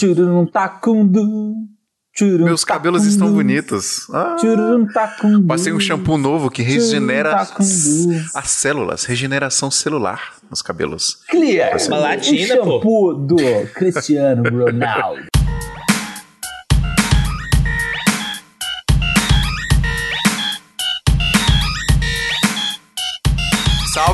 Chururum tacundu. Chururum Meus cabelos tacundu. estão bonitos. Ah, Chururum tacundu. passei um shampoo novo que regenera as células, regeneração celular nos cabelos. Clear. Uma latina, um shampoo do Cristiano Ronaldo.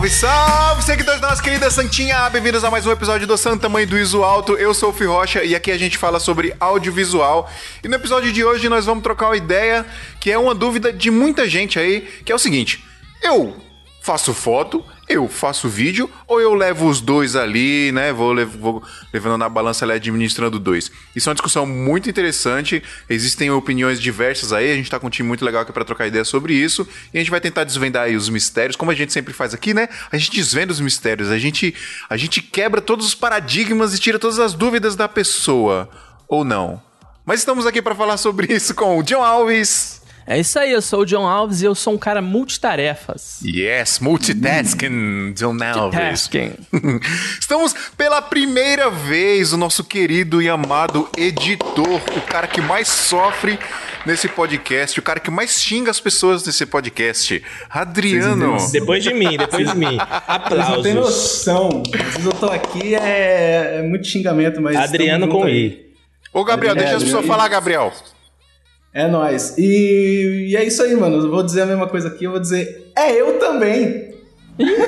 Salve, salve, seguidores da nossa querida Santinha! Bem-vindos a mais um episódio do Santa Mãe do Iso Alto. Eu sou o Fih Rocha e aqui a gente fala sobre audiovisual. E no episódio de hoje nós vamos trocar uma ideia que é uma dúvida de muita gente aí, que é o seguinte: eu faço foto, eu faço vídeo ou eu levo os dois ali, né? Vou, vou levando na balança ali administrando dois. Isso é uma discussão muito interessante. Existem opiniões diversas aí. A gente tá com um time muito legal aqui para trocar ideia sobre isso. E a gente vai tentar desvendar aí os mistérios, como a gente sempre faz aqui, né? A gente desvenda os mistérios, a gente, a gente quebra todos os paradigmas e tira todas as dúvidas da pessoa. Ou não. Mas estamos aqui para falar sobre isso com o John Alves. É isso aí, eu sou o John Alves e eu sou um cara multitarefas. Yes, multitasking, John Alves. Tasking. Estamos pela primeira vez o nosso querido e amado editor, o cara que mais sofre nesse podcast, o cara que mais xinga as pessoas nesse podcast, Adriano. Depois de mim, depois de mim. Vocês não têm Aplausos. noção. Às vezes eu tô aqui, é, é muito xingamento, mas. Adriano com. I. Ô, Gabriel, É, deixa as pessoas falar, Gabriel. É nóis. E, e é isso aí, mano. Eu vou dizer a mesma coisa aqui, eu vou dizer. É eu também.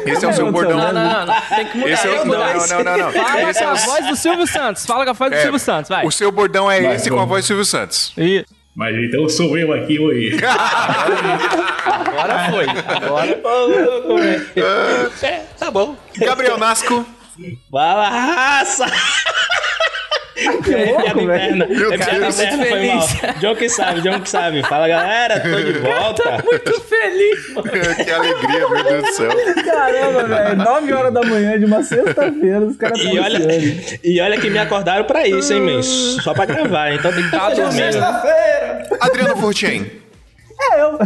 Esse é o seu Eu bordão. Não, não, não, não. Tem que mudar. Esse é o... Não, não, não, não. Fala Esse com é a voz do Silvio Santos. Fala com a voz do É, Silvio Santos, vai. O seu bordão é Vai, esse com a voz do Silvio Santos. E Mas então sou eu aqui, oi. agora foi. Agora É, tá bom. Gabriel Nasco. Fala, raça! É piada interna. Meu É Deus. interna, foi mal. John que sabe, John que sabe. Fala, galera, tô de volta. muito feliz, mano. que alegria, meu Deus do céu. Caramba, velho. 9 horas da manhã de uma sexta-feira, os caras estão E olha, e olha que me acordaram pra isso, hein, men? Só pra gravar, então tem que estar dormindo. Sexta-feira! Adriano Furtien. É eu.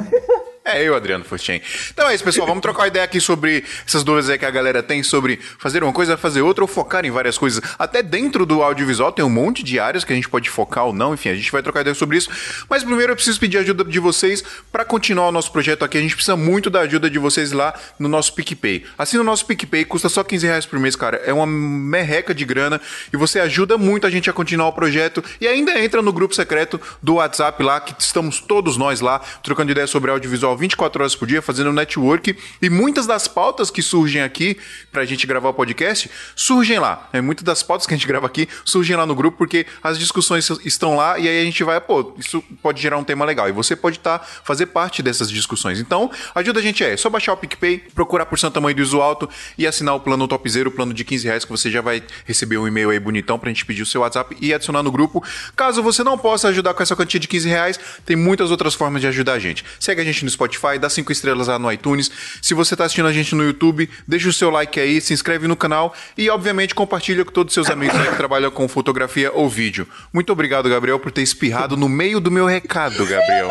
É eu, Adriano Furtien. Então é isso, pessoal. Vamos trocar ideia aqui sobre essas dúvidas aí que a galera tem sobre fazer uma coisa, fazer outra ou focar em várias coisas. Até dentro do audiovisual tem um monte de áreas que a gente pode focar ou não. Enfim, a gente vai trocar ideia sobre isso. Mas primeiro eu preciso pedir ajuda de vocês para continuar o nosso projeto aqui. A gente precisa muito da ajuda de vocês lá no nosso PicPay. Assim, no nosso PicPay custa só 15 reais por mês, cara. É uma merreca de grana e você ajuda muito a gente a continuar o projeto e ainda entra no grupo secreto do WhatsApp lá, que estamos todos nós lá, trocando ideias sobre audiovisual 24 horas por dia, fazendo network. E muitas das pautas que surgem aqui pra gente gravar o podcast surgem lá. É, muitas das pautas que a gente grava aqui surgem lá no grupo, porque as discussões estão lá e aí a gente vai, pô, isso pode gerar um tema legal. E você pode estar, fazer parte dessas discussões. Então, ajuda a gente é, é só baixar o PicPay, procurar por Santa Mãe do Iso Alto e assinar o plano Top Zero, o plano de 15 reais, que você já vai receber um e-mail aí bonitão pra gente pedir o seu WhatsApp e adicionar no grupo. Caso você não possa ajudar com essa quantia de 15 reais, tem muitas outras formas de ajudar a gente. Segue a gente no Spotify, dá 5 estrelas lá no iTunes. Se você tá assistindo a gente no YouTube, deixa o seu like aí, se inscreve no canal e, obviamente, compartilha com todos os seus amigos aí que trabalham com fotografia ou vídeo. Muito obrigado, Gabriel, por ter espirrado no meio do meu recado, Gabriel.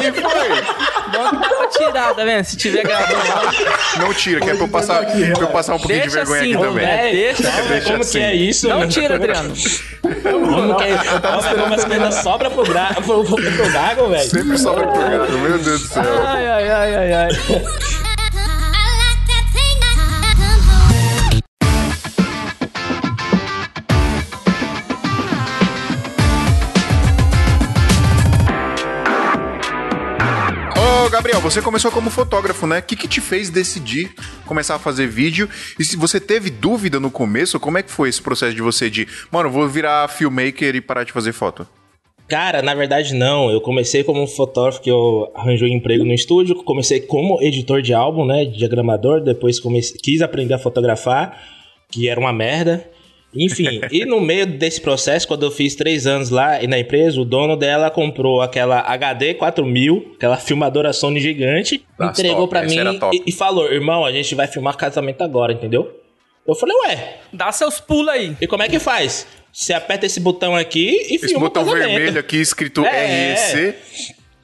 Quem foi? Bota pra tirar, tá vendo? Se tiver gravando lá, Não tira, que é pra eu passar, pra eu passar um pouquinho de deixa vergonha assim, aqui também. é, deixa. Deixa Como assim. que é isso, Não tira, Adriano. Como que é isso? Olha como as coisas sobram pro, gra... pro, pro, gago, velho. Sempre sobra pro gato, meu Deus do céu. Ai, ai, ai, ai, ai. Gabriel, você começou como fotógrafo, né? O que, que te fez decidir começar a fazer vídeo? E se você teve dúvida no começo, como é que foi esse processo de você de, mano, vou virar filmmaker e parar de fazer foto? Cara, na verdade não. Eu comecei como fotógrafo que eu arranjei um emprego no estúdio. Comecei como editor de álbum, né? Diagramador. Depois comecei, quis aprender a fotografar, que era uma merda. Enfim, e no meio desse processo, quando eu fiz três anos lá e na empresa, o dono dela comprou aquela HD 4000, aquela filmadora Sony gigante, Das entregou top, pra essa mim e, e falou: irmão, a gente vai filmar casamento agora, entendeu? Eu falei, ué, Dá seus pulos aí. e como é que faz? Você aperta esse botão aqui e Esse filma botão o casamento. vermelho aqui escrito É. REC.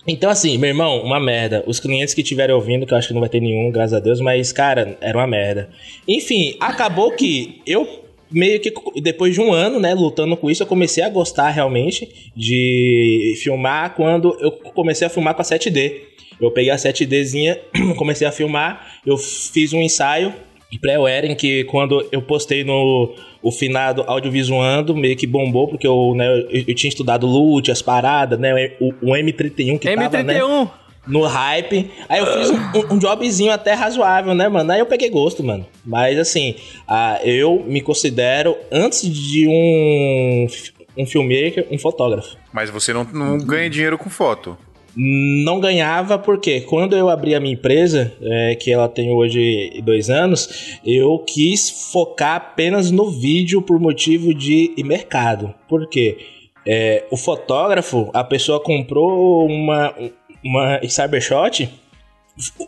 Então, assim, meu irmão, uma merda. Os clientes que estiverem ouvindo, que eu acho que não vai ter nenhum, graças a Deus, mas, cara, era uma merda. Enfim, acabou que eu meio que depois de um ano, né, lutando com isso, eu comecei a gostar realmente de filmar quando eu comecei a filmar com a 7D. Eu peguei a 7Dzinha, comecei a filmar, eu fiz um ensaio pré-Weren que quando eu postei no o finado audiovisuando, meio que bombou, porque eu, né, eu, eu tinha estudado loot, as paradas, né, o, o M31 que tava, né, M31. no hype. Aí eu fiz um, um- jobzinho até razoável, né, mano? Aí eu peguei gosto, mano. Mas assim, ah, eu me considero, antes de um, um filmmaker, um fotógrafo. Mas você não, não ganha dinheiro com foto. Não ganhava porque quando eu abri a minha empresa, é, que ela tem hoje dois anos, eu quis focar apenas no vídeo por motivo de mercado. Por quê? É, o fotógrafo, a pessoa comprou uma, uma Cybershot,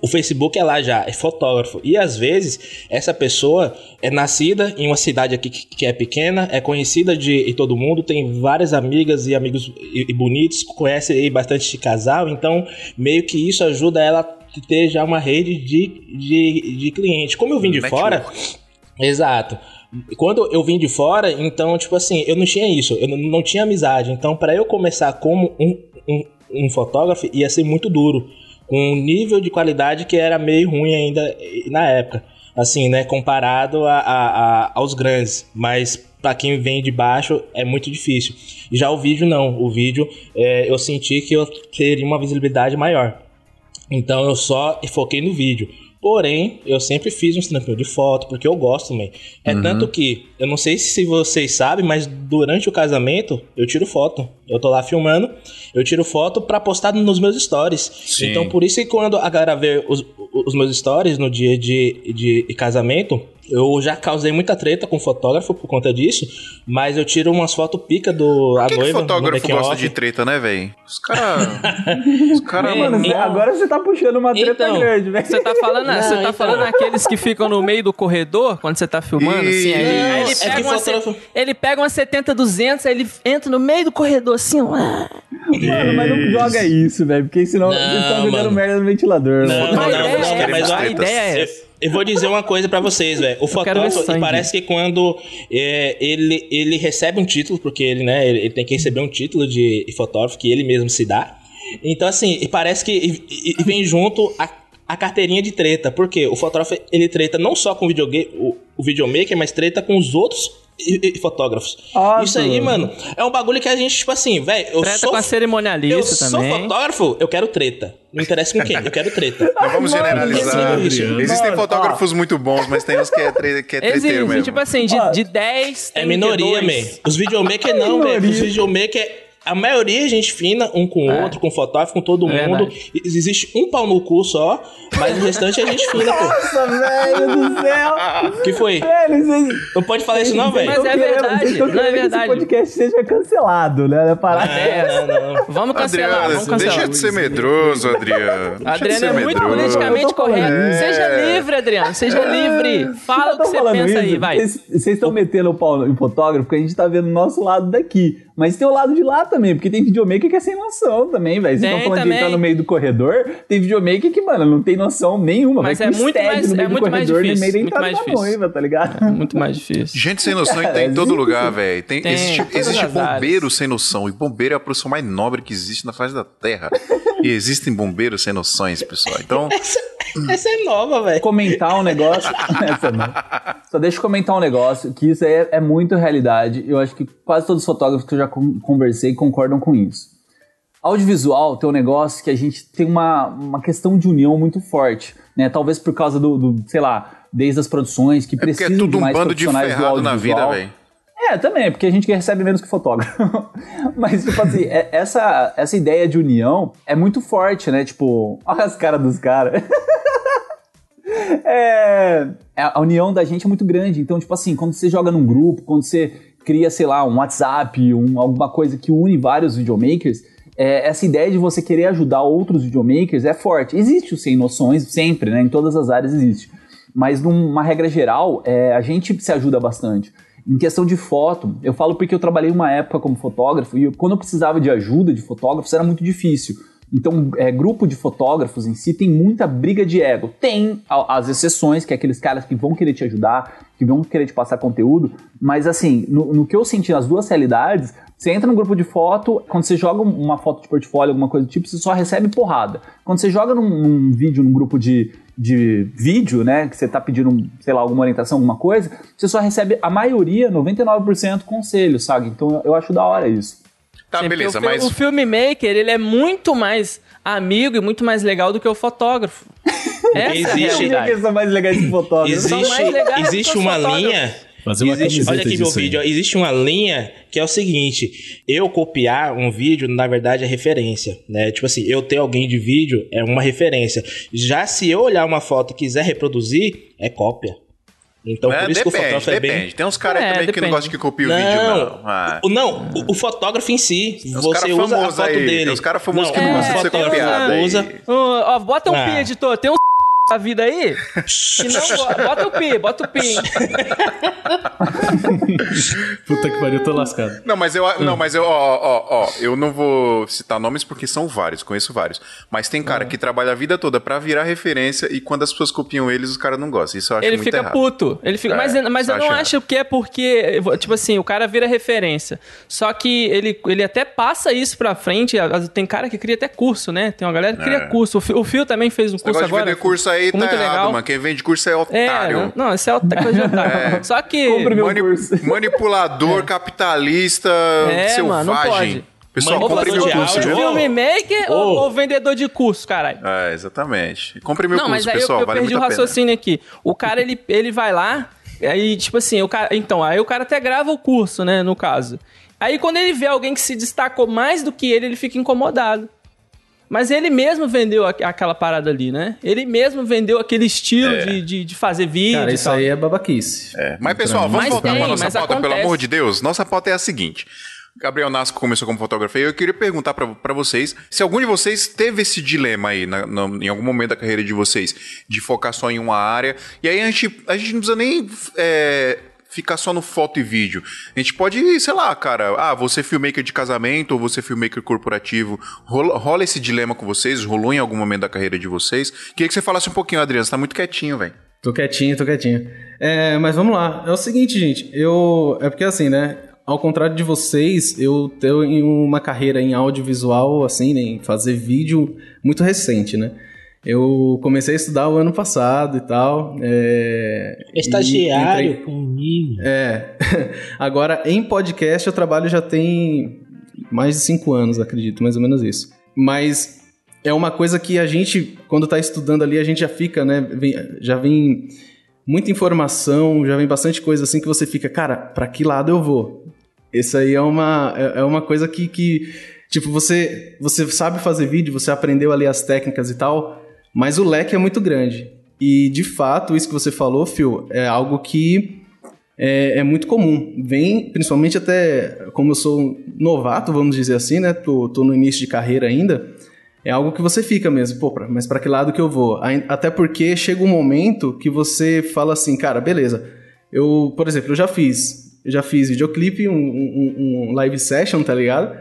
o Facebook é lá já, é fotógrafo. E às vezes, essa pessoa é nascida em uma cidade aqui que é pequena, é conhecida de, de todo mundo, tem várias amigas e amigos e, e bonitos, conhece aí bastante de casal, então meio que isso ajuda ela a ter já uma rede de, de, de clientes. Como eu vim de Network. fora, Exato. Quando eu vim de fora, então, tipo assim, eu não tinha isso, eu não, não tinha amizade. Então, para eu começar como um, um, um fotógrafo, ia ser muito duro. Com um nível de qualidade que era meio ruim ainda na época. Assim, né? Comparado a, a- a- aos grandes. Mas para quem vem de baixo é muito difícil. Já o vídeo, não. O vídeo, eh, eu senti que eu teria uma visibilidade maior. Então eu só foquei no vídeo. Porém, eu sempre fiz uns trampinhos de foto, porque eu gosto também. É tanto que, eu não sei se vocês sabem, mas durante o casamento, eu tiro foto. Eu tô lá filmando, eu tiro foto pra postar nos meus stories. Sim. Então, por isso que quando a galera vê os, os meus stories no dia de, de casamento, eu já causei muita treta com o fotógrafo por conta disso, mas eu tiro umas fotos pica do a Por que, que noiva. no fotógrafo gosta off. de treta, né, velho? Os caras. Os caras, É, Mano, mano. você- agora você tá puxando uma treta Então, grande, velho. Você tá falando, Não, você tá então. falando aqueles que ficam no meio do corredor quando você tá filmando, assim, aí, aí ele, Isso. É que pega uma, fotógrafo- se- ele pega uma 70-200, aí ele entra no meio do corredor, assim, ó. Mano, mas não joga isso, velho, porque senão Não, vocês estão jogando merda no ventilador, Não, não, a não, não, é mas ó, a ideia é eu- essa. Eu vou dizer uma coisa pra vocês, velho. O fotógrafo, parece que quando é, ele, ele recebe um título, porque ele, né, ele, ele tem que receber um título de fotógrafo que ele mesmo se dá. Então, assim, e parece que e- e vem junto a, a carteirinha de treta. Porque o fotógrafo, ele treta não só com o, videogame, o, o videomaker, mas treta com os outros e- e fotógrafos. Isso aí, mano. é um bagulho que a gente, tipo assim, velho, eu Treta sou... com a Eu cerimonialista sou também. fotógrafo, eu quero treta. Não interessa com quem, eu quero treta. Não vamos Mano, generalizar. isso. Existem Mano, fotógrafos muito bons, mas tem uns que é, tre que é treteiro Existe, mesmo. tipo assim, de, Ó, de 10 É minoria, man. Os videomaker não, Minoria. velho. Os videomaker, a maioria a gente fina um com o É. outro, com fotógrafo, com todo É mundo. verdade. Existe um pau no cu só, mas o restante a gente fina, pô. Nossa, velho do céu. que foi? Velho, vocês... Não pode falar isso não, velho. Mas é verdade, tão não é querendo que verdade. Esse podcast seja cancelado, né? É É, essa. não, não. Vamos cancelar, Adriano, vamos cancelar. deixa de ser medroso, Adriano. Deixa de Adriano ser é muito medroso. politicamente correto. isso. Seja livre, Adriano. Seja livre. Fala o que você pensa aí, isso, vai. Vocês vocês estão metendo o pau em fotógrafo porque a gente tá vendo o nosso lado daqui. Mas tem o lado de lá também, porque tem videomaker que é sem noção também, velho. Vocês estão falando também. de entrar no meio do corredor, tem videomaker que, mano, não tem noção nenhuma. Mas é muito mais- no meio é do muito mais corredor, difícil, meio da muito mais difícil. noiva, tá ligado? Muito mais difícil. Gente sem noção Cara, tem em todo existe. lugar, velho. Tem, Tem, existe existe bombeiro sem noção. E bombeiro é a profissão mais nobre que existe na face da Terra. e existem bombeiros sem noções, pessoal. Então, Essa, essa é nova, velho. comentar um negócio. Essa não. Só deixa eu comentar um negócio, que isso aí é, é muito realidade. Eu acho que quase todos os fotógrafos que eu já con- conversei concordam com isso. Audiovisual tem um negócio que a gente tem uma, uma questão de união muito forte, né? Talvez por causa do, do, sei lá, desde as produções que é precisam é tudo um mais bando de profissionais do ferrado na vida, velho. É, também, porque a gente recebe menos que fotógrafo. Mas, tipo assim, é- essa, essa ideia de união é muito forte, né? Tipo, olha as caras dos caras. É, a união da gente é muito grande. Então, tipo assim, quando você joga num grupo, quando você cria, sei lá, um WhatsApp, um, alguma coisa que une vários videomakers, é, essa ideia de você querer ajudar outros videomakers é forte. Existe o sem noções, sempre, né? Em todas as áreas existe. Mas numa regra geral, é, a gente se ajuda bastante. Em questão de foto, eu falo porque eu trabalhei uma época como fotógrafo e quando eu precisava de ajuda de fotógrafos era muito difícil. Então, é, grupo de fotógrafos em si tem muita briga de ego. Tem as exceções, que é aqueles caras que vão querer te ajudar, que vão querer te passar conteúdo, mas assim, no, no que eu senti nas duas realidades, você entra no grupo de foto, quando você joga um, uma foto de portfólio, alguma coisa do tipo, você só recebe porrada. Quando você joga num, num vídeo, num grupo de, de vídeo, né, que você tá pedindo, sei lá, alguma orientação, alguma coisa, você só recebe a maioria, 99% conselho, sabe? Então eu acho da hora isso. Tá, Sim, porque beleza, o, mas. o filmmaker, ele é muito mais amigo e muito mais legal do que o fotógrafo. Essa é a Existe- realidade. Mais legais que fotógrafo? Existe, existe uma linha. Fazer uma existe, olha aqui meu vídeo. ó, Existe uma linha que é o seguinte: eu copiar um vídeo, na verdade, é referência. Né? Tipo assim, eu ter alguém de vídeo é uma referência. Já se eu olhar uma foto e quiser reproduzir, é cópia. Então, É, por isso que o depende, fotógrafo é depende. bem. Tem uns caras É, também que não depende. gostam que copiem o Não, vídeo, não. Ah. o, não o, o fotógrafo em si. você usa a foto aí, dele. tem uns cara famoso que não o gosta de ser copiado. Usa, Ô, ó, bota um Ah. pi, editor. Tem um da vida aí? Se não, bo- bota o pi, bota o pi. hein? Puta que pariu, eu tô lascado. Não, mas eu, não, mas eu, ó, ó, ó, eu não vou citar nomes porque são vários, conheço vários. Mas tem cara que trabalha a vida toda pra virar referência e quando as pessoas copiam eles, os caras não gostam. Isso eu acho Ele muito fica errado. puto. Ele fica, É, mas mas eu não acho acho que é porque, tipo assim, o cara vira referência. Só que ele, ele até passa isso pra frente. Tem cara que cria até curso, né? Tem uma galera que cria É. curso. O Fio, o também fez um Esse curso negócio agora. de vender curso aí tá muito errado, legal. mano. Quem vende curso é É, otário. não, isso é outra coisa de otário. Só que. Compre meu Mani- curso. Manipulador, capitalista, É, selvagem. mano, não pode. Pessoal, compre meu de curso, viu? filmmaker ou, Ô. ou vendedor de curso, caralho? É, exatamente. Compre meu não, curso, mas aí eu- pessoal. eu, vale perdi o a pena. raciocínio aqui. O cara, ele, ele vai lá, aí, tipo assim, o cara. Então, aí o cara até grava o curso, né? No caso. Aí quando ele vê alguém que se destacou mais do que ele, ele fica incomodado. Mas ele mesmo vendeu a- aquela parada ali, né? Ele mesmo vendeu aquele estilo de, de, de fazer vídeo Cara, e isso tal. aí é babaquice. É, Mas, pessoal, vamos Mas voltar tem, para nossa mas pauta, pelo acontece. amor de Deus. Nossa pauta é a seguinte. Gabriel Nasco começou como fotógrafo e eu queria perguntar pra pra vocês se algum de vocês teve esse dilema aí na- na- em algum momento da carreira de vocês de focar só em uma área. E aí a gente, a gente não precisa nem é, ficar só no foto e vídeo. A gente pode, sei lá, cara, ah, você é filmmaker de casamento ou você é filmmaker corporativo. Rola, rola esse dilema com vocês? Rolou em algum momento da carreira de vocês? Queria que você falasse um pouquinho, Adriano. Você tá muito quietinho, velho. Tô quietinho, tô quietinho. É, mas vamos lá. É o seguinte, gente. Eu. É porque assim, né? Ao contrário de vocês, eu tenho uma carreira em audiovisual, assim, né, em fazer vídeo muito recente, né? Eu comecei a estudar o ano passado e tal. É, Estagiário entrei- comigo. É. Agora, em podcast, eu trabalho já tem mais de cinco anos, acredito, mais ou menos isso. Mas é uma coisa que a gente, quando tá estudando ali, a gente já fica, né? vem- já vem muita informação, já vem bastante coisa assim que você fica, cara, pra que lado eu vou? Isso aí é uma, é é uma coisa que, que tipo, você, você sabe fazer vídeo, você aprendeu ali as técnicas e tal, mas o leque é muito grande. E, de fato, isso que você falou, Phil, é algo que é, é muito comum. Vem, principalmente até, como eu sou novato, vamos dizer assim, né? Tô, tô no início de carreira ainda. É algo que você fica mesmo, pô, mas para que lado que eu vou? Até porque chega um momento que você fala assim, cara, beleza. Eu, por exemplo, eu já fiz, eu já fiz videoclipe, um, um- um live session, tá ligado?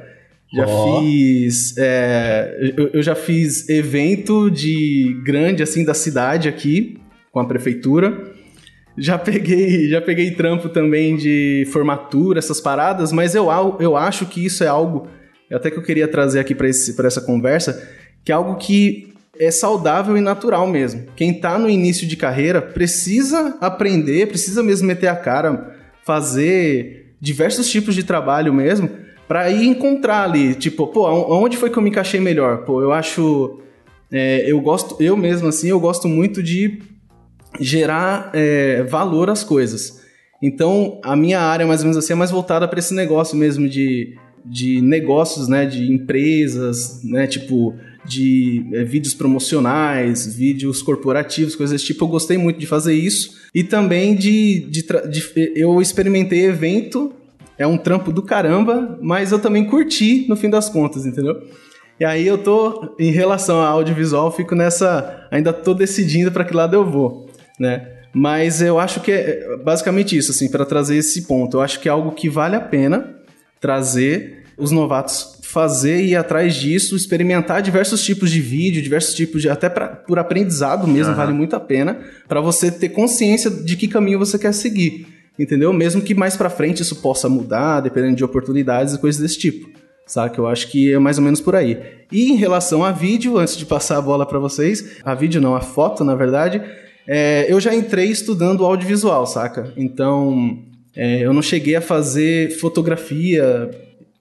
Já Ó. fiz, é, eu, eu já fiz evento de grande assim da cidade aqui com a prefeitura. Já peguei, já peguei trampo também de formatura, essas paradas, mas eu, eu acho que isso é algo, até que eu queria trazer aqui para essa conversa, que é algo que é saudável e natural mesmo. Quem tá no início de carreira precisa aprender, precisa mesmo meter a cara, fazer diversos tipos de trabalho mesmo, para ir encontrar ali, tipo, pô, aonde foi que eu me encaixei melhor? Pô, eu acho é, eu gosto, eu mesmo assim, eu gosto muito de gerar é, valor às coisas. Então, a minha área, mais ou menos assim, é mais voltada para esse negócio mesmo de, de negócios, né? De empresas, né? Tipo, de é, vídeos promocionais, vídeos corporativos, coisas desse tipo. Eu gostei muito de fazer isso. E também de... de, de eu experimentei evento, é um trampo do caramba, mas eu também curti no fim das contas, entendeu? E aí eu tô, em relação ao audiovisual, fico nessa. Ainda tô decidindo para que lado eu vou, né? Mas eu acho que é basicamente isso, assim, para trazer esse ponto. Eu acho que é algo que vale a pena trazer os novatos fazer e ir atrás disso, experimentar diversos tipos de vídeo, diversos tipos de. Até pra, por aprendizado mesmo, vale muito a pena, para você ter consciência de que caminho você quer seguir. Entendeu? Mesmo que mais pra frente isso possa mudar, dependendo de oportunidades e coisas desse tipo. Saca? Eu acho que é mais ou menos por aí. E em relação a vídeo, antes de passar a bola para vocês, a vídeo não, a foto, na verdade, é, eu já entrei estudando audiovisual, saca? Então, é, eu não cheguei a fazer fotografia.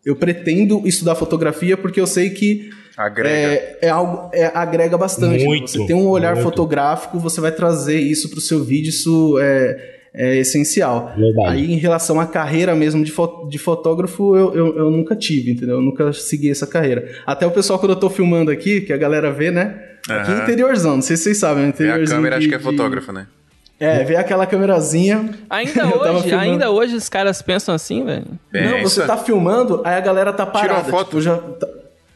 Eu pretendo estudar fotografia porque eu sei que Agrega. é, é algo é, agrega bastante. Muito, Você tem um olhar muito. fotográfico, você vai trazer isso pro seu vídeo, isso é, é essencial. Verdade. Aí, em relação à carreira mesmo de, fo- de fotógrafo, eu, eu, eu nunca tive, entendeu? Eu nunca segui essa carreira. Até o pessoal, quando eu tô filmando aqui, que a galera vê, né? Aqui Aham. interiorzão, não sei se vocês sabem, É a interiorzinho. câmera, acho de- que é de- fotógrafo, né? É, vê aquela câmerazinha. Ainda hoje, filmando. ainda hoje os caras pensam assim, velho. Não, você tá filmando, aí a galera tá parada. Tira uma foto. tipo, já tá-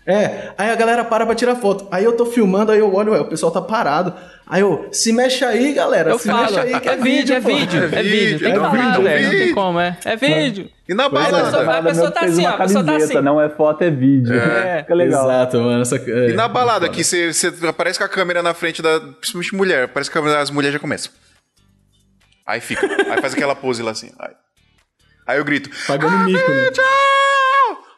É, aí a galera para pra tirar foto. Aí eu tô filmando, aí eu olho, ué, o pessoal tá parado. Aí eu, se mexe aí, galera. Eu se falo, mexe aí, que é vídeo, é pô." vídeo, É é vídeo. vídeo, Tem que é falar, vídeo, velho. Não tem vídeo. como, é. É vídeo. E na é, balada? pessoa- a pessoa tá assim, ó, a pessoa tá assim. não é foto, é vídeo. É. Fica legal. Exato, mano. Essa, é, E na balada, que você você aparece com a câmera na frente da. Principalmente mulher. Parece que as mulheres já começam. Aí fica. Aí faz aquela pose lá assim. Aí, aí eu grito. Pagando mico, né?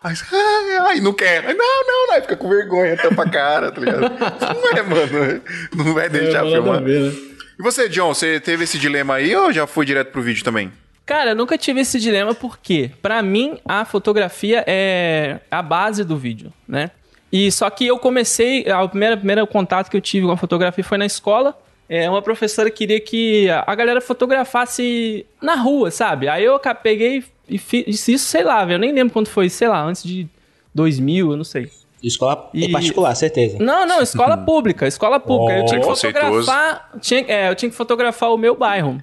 Aí, ai, ai, não quer. Aí, não, não, não. Aí fica com vergonha, tampa a cara, tá ligado? Não é, mano. Não vai deixar É, nada a filmar. ver, né? E você, John, você teve esse dilema aí ou já foi direto pro vídeo também? Cara, eu nunca tive esse dilema porque, pra mim, a fotografia é a base do vídeo, né? E só que eu comecei, o primeiro, primeiro contato que eu tive com a fotografia foi na escola. É, uma professora queria que a a galera fotografasse na rua, sabe? Aí eu ca- peguei e fiz isso, sei lá, velho. Eu nem lembro quando foi, sei lá, antes de 2000, eu não sei. Escola E- em particular, certeza. Não, não, escola pública, escola pública. eu tinha que Oh, fotografar, tinha, é, eu tinha que fotografar o meu bairro.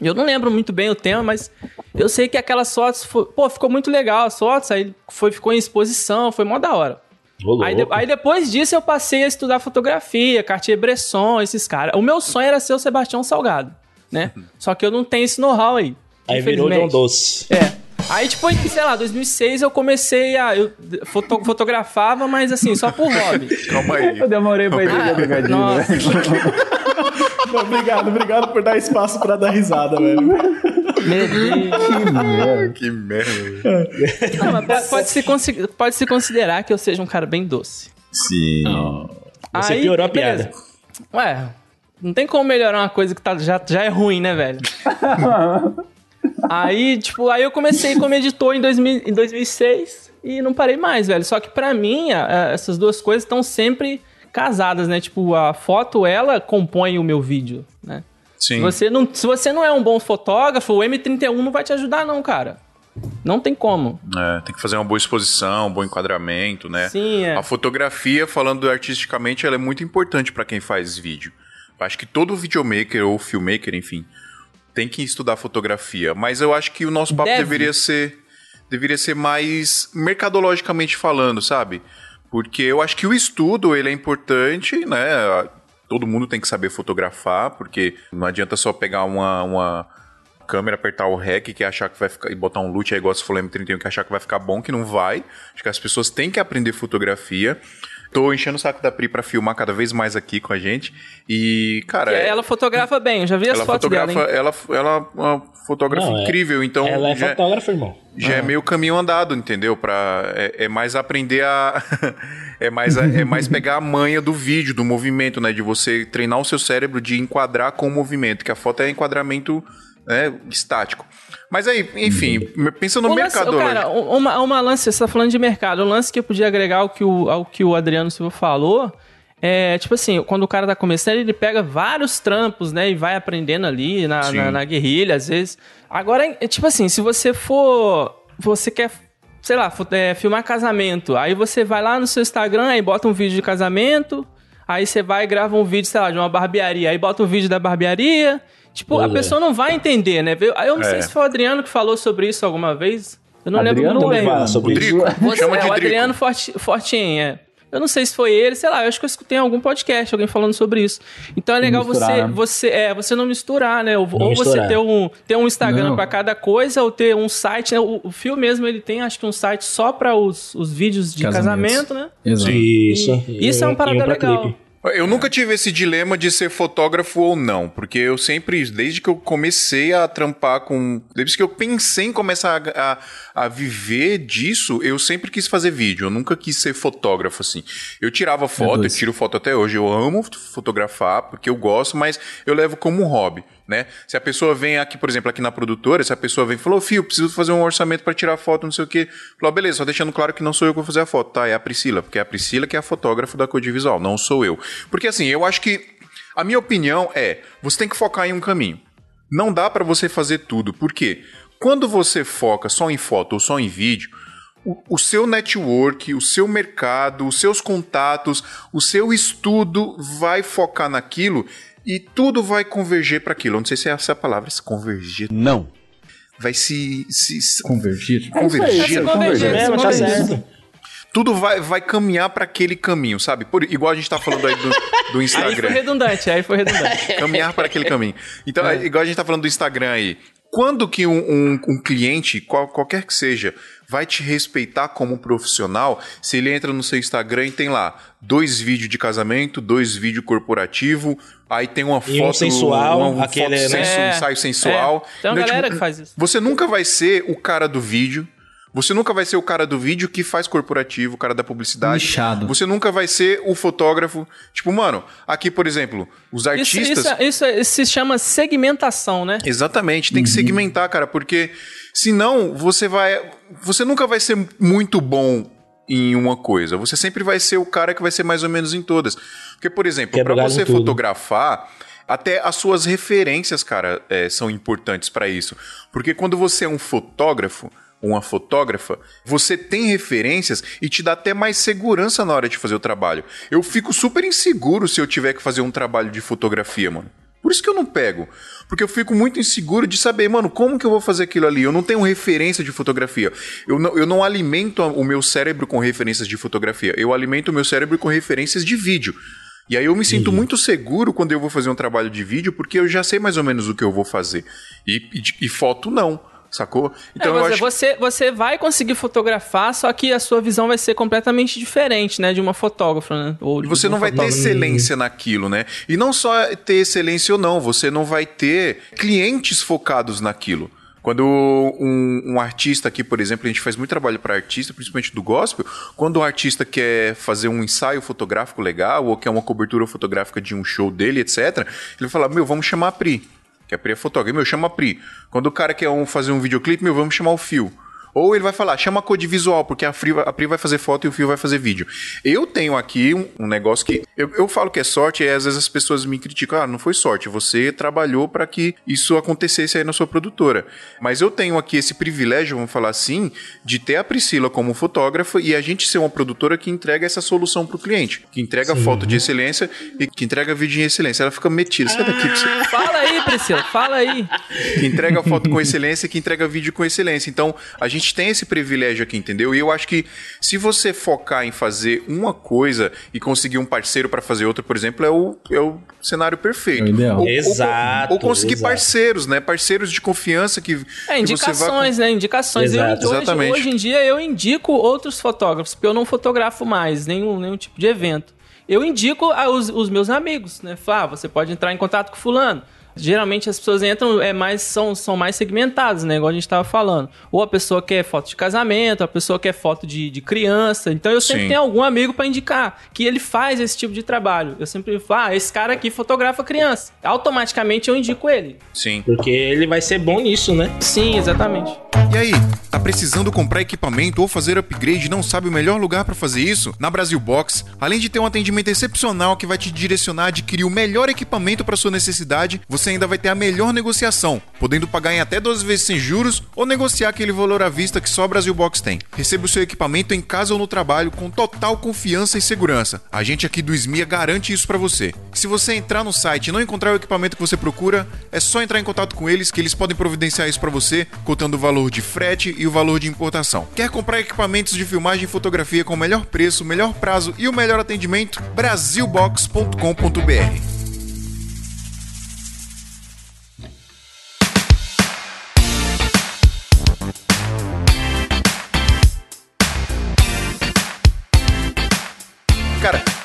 Eu não lembro muito bem o tema, mas eu sei que aquelas fotos, fo- pô, ficou muito legal as fotos, aí foi, ficou em exposição, foi mó da hora. Ô, Aí, de- aí depois disso eu passei a estudar fotografia, Cartier-Bresson, esses caras. O meu sonho era ser o Sebastião Salgado, né? Só que eu não tenho esse know-how aí. Aí virou John. Doce. É. Aí, tipo, em, sei lá, 2006 eu comecei a. Eu foto- fotografava, mas assim, só por hobby. Calma aí. Eu demorei pra entender trocadilho, né? Nossa. Não, obrigado, obrigado por dar espaço pra dar risada, velho. Meu Deus. que merda. Não, mas pode- se pode se considerar que eu seja um cara bem doce. Sim. Você Aí, piorou a beleza. piada. Ué, não tem como melhorar uma coisa que tá, já, já é ruim, né, velho? aí, tipo, aí eu comecei como editor em, 2000, em 2006 e não parei mais, velho. Só que pra mim, a- a- essas duas coisas estão sempre casadas, né? Tipo, a foto, ela compõe o meu vídeo, né? Sim. Se você, não, se você não é um bom fotógrafo, o M31 não vai te ajudar, não, cara. Não tem como. É, tem que fazer uma boa exposição, um bom enquadramento, né? Sim, é. A fotografia, falando artisticamente, ela é muito importante para quem faz vídeo. Eu acho que todo videomaker ou filmmaker, enfim, tem que estudar fotografia. Mas eu acho que o nosso papo Deve. deveria ser deveria ser mais mercadologicamente falando, sabe? Porque eu acho que o estudo ele é importante, né? Todo mundo tem que saber fotografar, porque não adianta só pegar uma, uma câmera, apertar o REC que achar que vai ficar e botar um loot aí igual se for M31 que achar que vai ficar bom, que não vai. Acho que as pessoas têm que aprender fotografia. Tô enchendo o saco da Pri pra filmar cada vez mais aqui com a gente. E, cara, ela fotografa bem, eu já vi as ela fotos dela, hein? ela, ela é uma fotógrafa Não, é- incrível, então Ela é já, fotógrafa, irmão. já é meio caminho andado, entendeu? Pra, é, é mais aprender a. é, mais, a- é mais pegar a manha do vídeo, do movimento, né? De você treinar o seu cérebro de enquadrar com o movimento, que a foto é enquadramento né, estático. Mas aí, enfim, pensando no Um lance- mercado. Cara, uma, uma lance, você tá falando de mercado, um lance que eu podia agregar ao que o, ao que o Adriano Silva falou é, tipo assim, quando o cara tá começando, ele pega vários trampos, né, e vai aprendendo ali na, na, na guerrilha, às vezes. Agora, é, tipo assim, se você for, você quer, sei lá, é, filmar casamento, aí você vai lá no seu Instagram, aí bota um vídeo de casamento, aí você vai e grava um vídeo, sei lá, de uma barbearia, aí bota um vídeo da barbearia, Tipo, Pois a é. pessoa não vai entender, né? Eu não É. sei se foi o Adriano que falou sobre isso alguma vez. Eu não Adriano lembro muito bem. Sobre Drico. Você, Chama é, de o Drico. Adriano Forti, Fortin, é. Eu não sei se foi ele, sei lá, eu acho que eu escutei em algum podcast alguém falando sobre isso. Então é legal misturar, você, né? você, é, você não misturar, né? Ou, ou você misturar. ter um, ter um Instagram pra cada coisa, ou ter um site, né? O, o Fio mesmo, ele tem acho que um site só pra os, os vídeos de Casamentos. casamento, né? Exato. Isso. E isso é uma um parada pra legal. clipe. Eu nunca tive esse dilema de ser fotógrafo ou não, porque eu sempre, desde que eu comecei a trampar com. Desde que eu pensei em começar a, a, a viver disso, eu sempre quis fazer vídeo. Eu nunca quis ser fotógrafo, assim. Eu tirava foto, eu dois. tiro foto até hoje. Eu amo fotografar, porque eu gosto, mas eu levo como um hobby. Né? Se a pessoa vem aqui, por exemplo, aqui na produtora, se a pessoa vem e falou, Fio, preciso fazer um orçamento para tirar foto, não sei o quê. Falou, ah, beleza, só deixando claro que não sou eu que vou fazer a foto, tá? É a Priscila, porque é a Priscila que é a fotógrafa da Code Visual, não sou eu. Porque assim, eu acho que a minha opinião é, você tem que focar em um caminho. Não dá para você fazer tudo, porque quando você foca só em foto ou só em vídeo, o, o seu network, o seu mercado, os seus contatos, o seu estudo vai focar naquilo e tudo vai converger para aquilo. Eu não sei se é essa a palavra, se converger. Não. Vai se, se, se Convergir. É aí, convergir. é. Mesmo, tá certo. Tudo vai, vai caminhar para aquele caminho, sabe? Por, igual a gente tá falando aí do, do Aí foi Instagram. redundante, aí foi redundante. caminhar para aquele caminho. Então, é. igual a gente tá falando do Instagram aí. Quando que um, um- um cliente, qual- qualquer que seja, vai te respeitar como profissional se ele entra no seu Instagram e tem lá dois vídeos de casamento, dois vídeos corporativo, aí tem uma E um foto sensual, uma, uma aquele, foto né? sensu- É, ensaio sensual. é. Tem uma Então, galera tipo, que faz isso. Você nunca vai ser o cara do vídeo. Você nunca vai ser o cara do vídeo que faz corporativo, o cara da publicidade. Nichado. Você nunca vai ser o fotógrafo. Tipo, mano, aqui, por exemplo, os artistas. isso, isso, isso se chama segmentação, né? Exatamente, tem que segmentar, cara, porque senão você vai. Você nunca vai ser muito bom em uma coisa. Você sempre vai ser o cara que vai ser mais ou menos em todas. Porque, por exemplo, para você fotografar, até as suas referências, cara, é, são importantes para isso. Porque quando você é um fotógrafo, uma fotógrafa, você tem referências e te dá até mais segurança na hora de fazer o trabalho. Eu fico super inseguro se eu tiver que fazer um trabalho de fotografia, mano. Por isso que eu não pego. Porque eu fico muito inseguro de saber, mano, como que eu vou fazer aquilo ali? Eu não tenho referência de fotografia. Eu não, eu não alimento o meu cérebro com referências de fotografia. Eu alimento o meu cérebro com referências de vídeo. E aí eu me sinto muito seguro quando eu vou fazer um trabalho de vídeo, porque eu já sei mais ou menos o que eu vou fazer. E, e- e foto não, sacou? Então é, eu você, acho você, você vai conseguir fotografar, só que a sua visão vai ser completamente diferente, né? De uma fotógrafa, né? Ou E você não vai ter excelência naquilo, né? E não só ter excelência ou não, você não vai ter clientes focados naquilo. Quando um, um artista aqui, por exemplo, a gente faz muito trabalho para artista, principalmente do gospel, quando um artista quer fazer um ensaio fotográfico legal ou quer uma cobertura fotográfica de um show dele, etc., ele vai falar: Meu, vamos chamar a Pri. Que a Pri é fotógrafa. Meu, chama a Pri. Quando o cara quer um- fazer um videoclipe, meu, vamos chamar o Fio. Ou ele vai falar, chama a Code Visual, porque a Pri, a Pri vai fazer foto e o Fio vai fazer vídeo. Eu tenho aqui um, um negócio que. Eu, eu falo que é sorte, e às vezes as pessoas me criticam. Ah, não foi sorte, você trabalhou para que isso acontecesse aí na sua produtora. Mas eu tenho aqui esse privilégio, vamos falar assim, de ter a Priscila como fotógrafa e a gente ser uma produtora que entrega essa solução pro cliente. Que entrega foto de excelência e que entrega vídeo em excelência. Ela fica metida, sai daqui você Fala aí, Priscila, fala aí. que entrega foto com excelência e que entrega vídeo com excelência. Então, a gente tem esse privilégio aqui, entendeu? E eu acho que se você focar em fazer uma coisa e conseguir um parceiro para fazer outra, por exemplo, é o, é o cenário perfeito. É o ideal. Ou, ou- Exato, Ou, conseguir exato. parceiros, né? Parceiros de confiança que, É, que você vai... indicações, né? Indicações. Eu, Exato. hoje, Exatamente. hoje em dia eu indico outros fotógrafos, porque eu não fotografo mais nenhum, nenhum tipo de evento. Eu indico aos, os meus amigos, né? Fala, ah, você pode entrar em contato com fulano. Geralmente as pessoas entram, é mais, são, são mais segmentadas, né? Igual a gente estava falando. Ou a pessoa quer foto de casamento, a pessoa quer foto de, de criança. Então eu sempre Sim. tenho algum amigo para indicar que ele faz esse tipo de trabalho. Eu sempre falo, ah, esse cara aqui fotografa criança. Automaticamente eu indico ele. Sim. Porque ele vai ser bom nisso, né? Sim, exatamente. E aí, tá precisando comprar equipamento ou fazer upgrade e não sabe o melhor lugar pra fazer isso? Na Brasil Box, além de ter um atendimento excepcional que vai te direcionar a adquirir o melhor equipamento para sua necessidade, você ainda vai ter a melhor negociação, podendo pagar em até 12 vezes sem juros ou negociar aquele valor à vista que só a Brasil Box tem. Receba o seu equipamento em casa ou no trabalho com total confiança e segurança. A gente aqui do SMIA garante isso pra você. Se você entrar no site e não encontrar o equipamento que você procura, é só entrar em contato com eles que eles podem providenciar isso pra você, contando o valor de frete e o valor de importação. Quer comprar equipamentos de filmagem e fotografia com o melhor preço, melhor prazo e o melhor atendimento? Brasilbox.com.br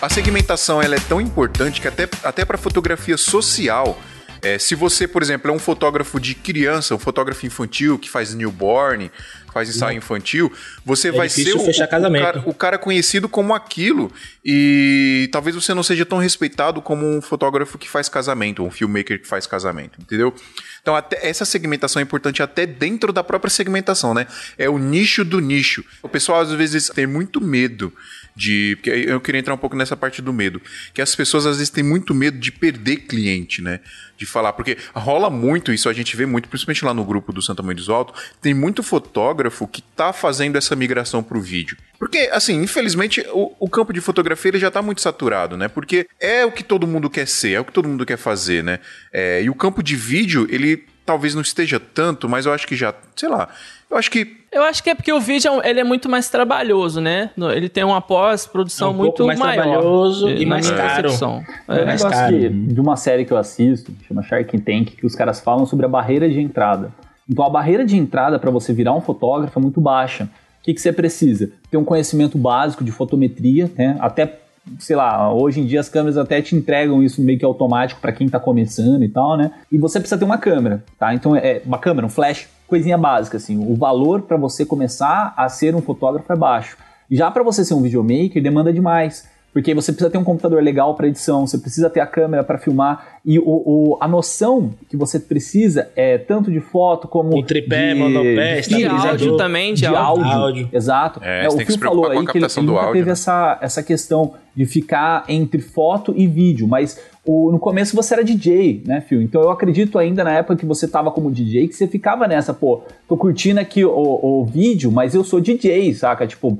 a segmentação ela é tão importante que até, até para fotografia social, é, se você, por exemplo, é um fotógrafo de criança, um fotógrafo infantil que faz newborn, faz ensaio infantil, você vai ser. É o, o- cara, o cara conhecido como aquilo e talvez você não seja tão respeitado como um fotógrafo que faz casamento, um filmmaker que faz casamento, entendeu? Então até essa segmentação é importante até dentro da própria segmentação, né? É o nicho do nicho. O pessoal às vezes tem muito medo de, porque eu queria entrar um pouco nessa parte do medo, que as pessoas às vezes têm muito medo de perder cliente, né? De falar, porque rola muito isso, a gente vê muito, principalmente lá no grupo do Santa Mãe do Alto, tem muito fotógrafo que tá fazendo essa migração pro vídeo. Porque, assim, infelizmente, o, o campo de fotografia ele já tá muito saturado, né? Porque é o que todo mundo quer ser, é o que todo mundo quer fazer, né? É, e o campo de vídeo, ele talvez não esteja tanto, mas eu acho que já, sei lá, eu acho que Eu acho que é porque o vídeo é ele é muito mais trabalhoso, né? Ele tem uma pós-produção É um muito mais maior. trabalhoso e mais caro. É um É. mais negócio caro. que- de uma série que eu assisto, chama Shark Tank, que os caras falam sobre a barreira de entrada. Então a barreira de entrada para você virar um fotógrafo é muito baixa. O que, que você precisa? Ter um conhecimento básico de fotometria, né? Até, sei lá, hoje em dia as câmeras até te entregam isso meio que automático para quem tá começando e tal, né? E você precisa ter uma câmera, tá? Então é uma câmera, um flash, coisinha básica assim. O valor para você começar a ser um fotógrafo é baixo. Já para você ser um videomaker demanda demais. Porque você precisa ter um computador legal para edição, você precisa ter a câmera para filmar e o, o- a noção que você precisa é tanto de foto como O tripé, de, monopé, De estabilizador. áudio também, de, de áudio. áudio. Áudio. Exato. É, É, você o tem que Phil se preocupar falou com a aí que ele, captação ele do nunca áudio, teve né? essa, essa questão de ficar entre foto e vídeo, mas o- no começo você era DJ, né, Phil? Então eu acredito ainda na época que você tava como DJ que você ficava nessa, pô, tô curtindo aqui o, o vídeo, mas eu sou DJ, saca? Tipo,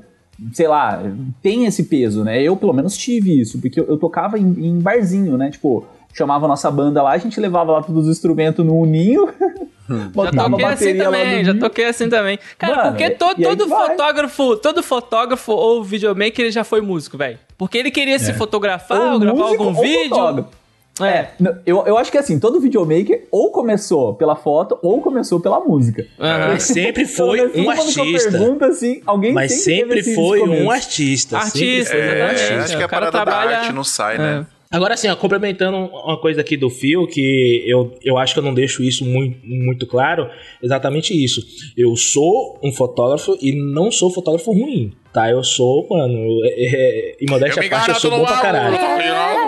sei lá, tem esse peso, né? Eu pelo menos tive isso, porque eu, eu tocava em, em barzinho, né? Tipo, chamava a nossa banda lá, a gente levava lá todos os instrumentos no ninho, Já botava a toquei assim também, já toquei assim também. Cara, Mano, porque todo vai. fotógrafo, todo fotógrafo ou videomaker ele já foi músico, velho. Porque ele queria se fotografar ou, gravar músico algum ou vídeo. fotógrafo. É. É, eu, eu acho que assim, todo videomaker ou começou pela foto ou começou pela música. Aham. Mas sempre foi um artista. pergunto, assim, alguém Mas sempre esse foi um artista. Artista, sempre foi um é, exatamente. acho que a parada trabalha- da arte não sai, né? Agora, assim, ó, complementando uma coisa aqui do Phil, que eu, eu acho que eu não deixo isso muito, muito claro, exatamente isso. Eu sou um fotógrafo e não sou fotógrafo ruim, tá? Eu sou, mano, é, é, e modéstia à parte, eu sou bom pra caralho.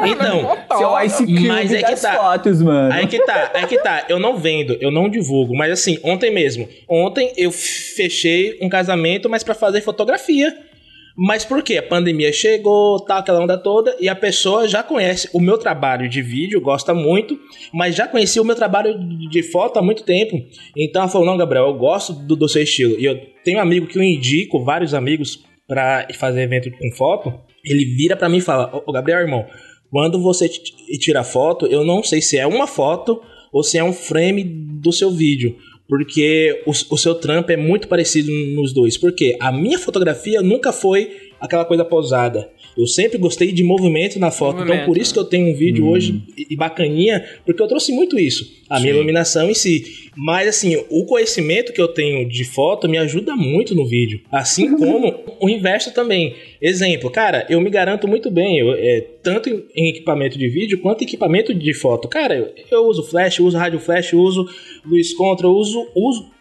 Então, Seu Ice Cube Mas é que tá. fotos, mano. Aí que tá, aí que tá. Eu não vendo, eu não divulgo. Mas assim, ontem mesmo. Ontem eu fechei um casamento, mas pra fazer fotografia. Mas por quê? A pandemia chegou, tal, aquela onda toda, e a pessoa já conhece o meu trabalho de vídeo, gosta muito, mas já conhecia o meu trabalho de foto há muito tempo. Então ela falou: não, Gabriel, eu gosto do, do seu estilo. E eu tenho um amigo que eu indico, vários amigos, pra fazer evento com foto. Ele vira pra mim e fala: Ô Gabriel, irmão, quando você tira foto, eu não sei se é uma foto ou se é um frame do seu vídeo. Porque o, o seu trampo é muito parecido nos dois. Porque a minha fotografia nunca foi aquela coisa posada. Eu sempre gostei de movimento na foto. Então Movimento, por isso que eu tenho um vídeo hoje e, bacaninha, porque eu trouxe muito isso. A minha iluminação em si. Mas assim, o conhecimento que eu tenho de foto me ajuda muito no vídeo. Assim como o inverso também. Exemplo, cara, eu me garanto muito bem, eu, é, tanto em, em equipamento de vídeo quanto em equipamento de foto. Cara, eu, eu uso flash, eu uso rádio flash, eu uso luz contra, eu uso, uso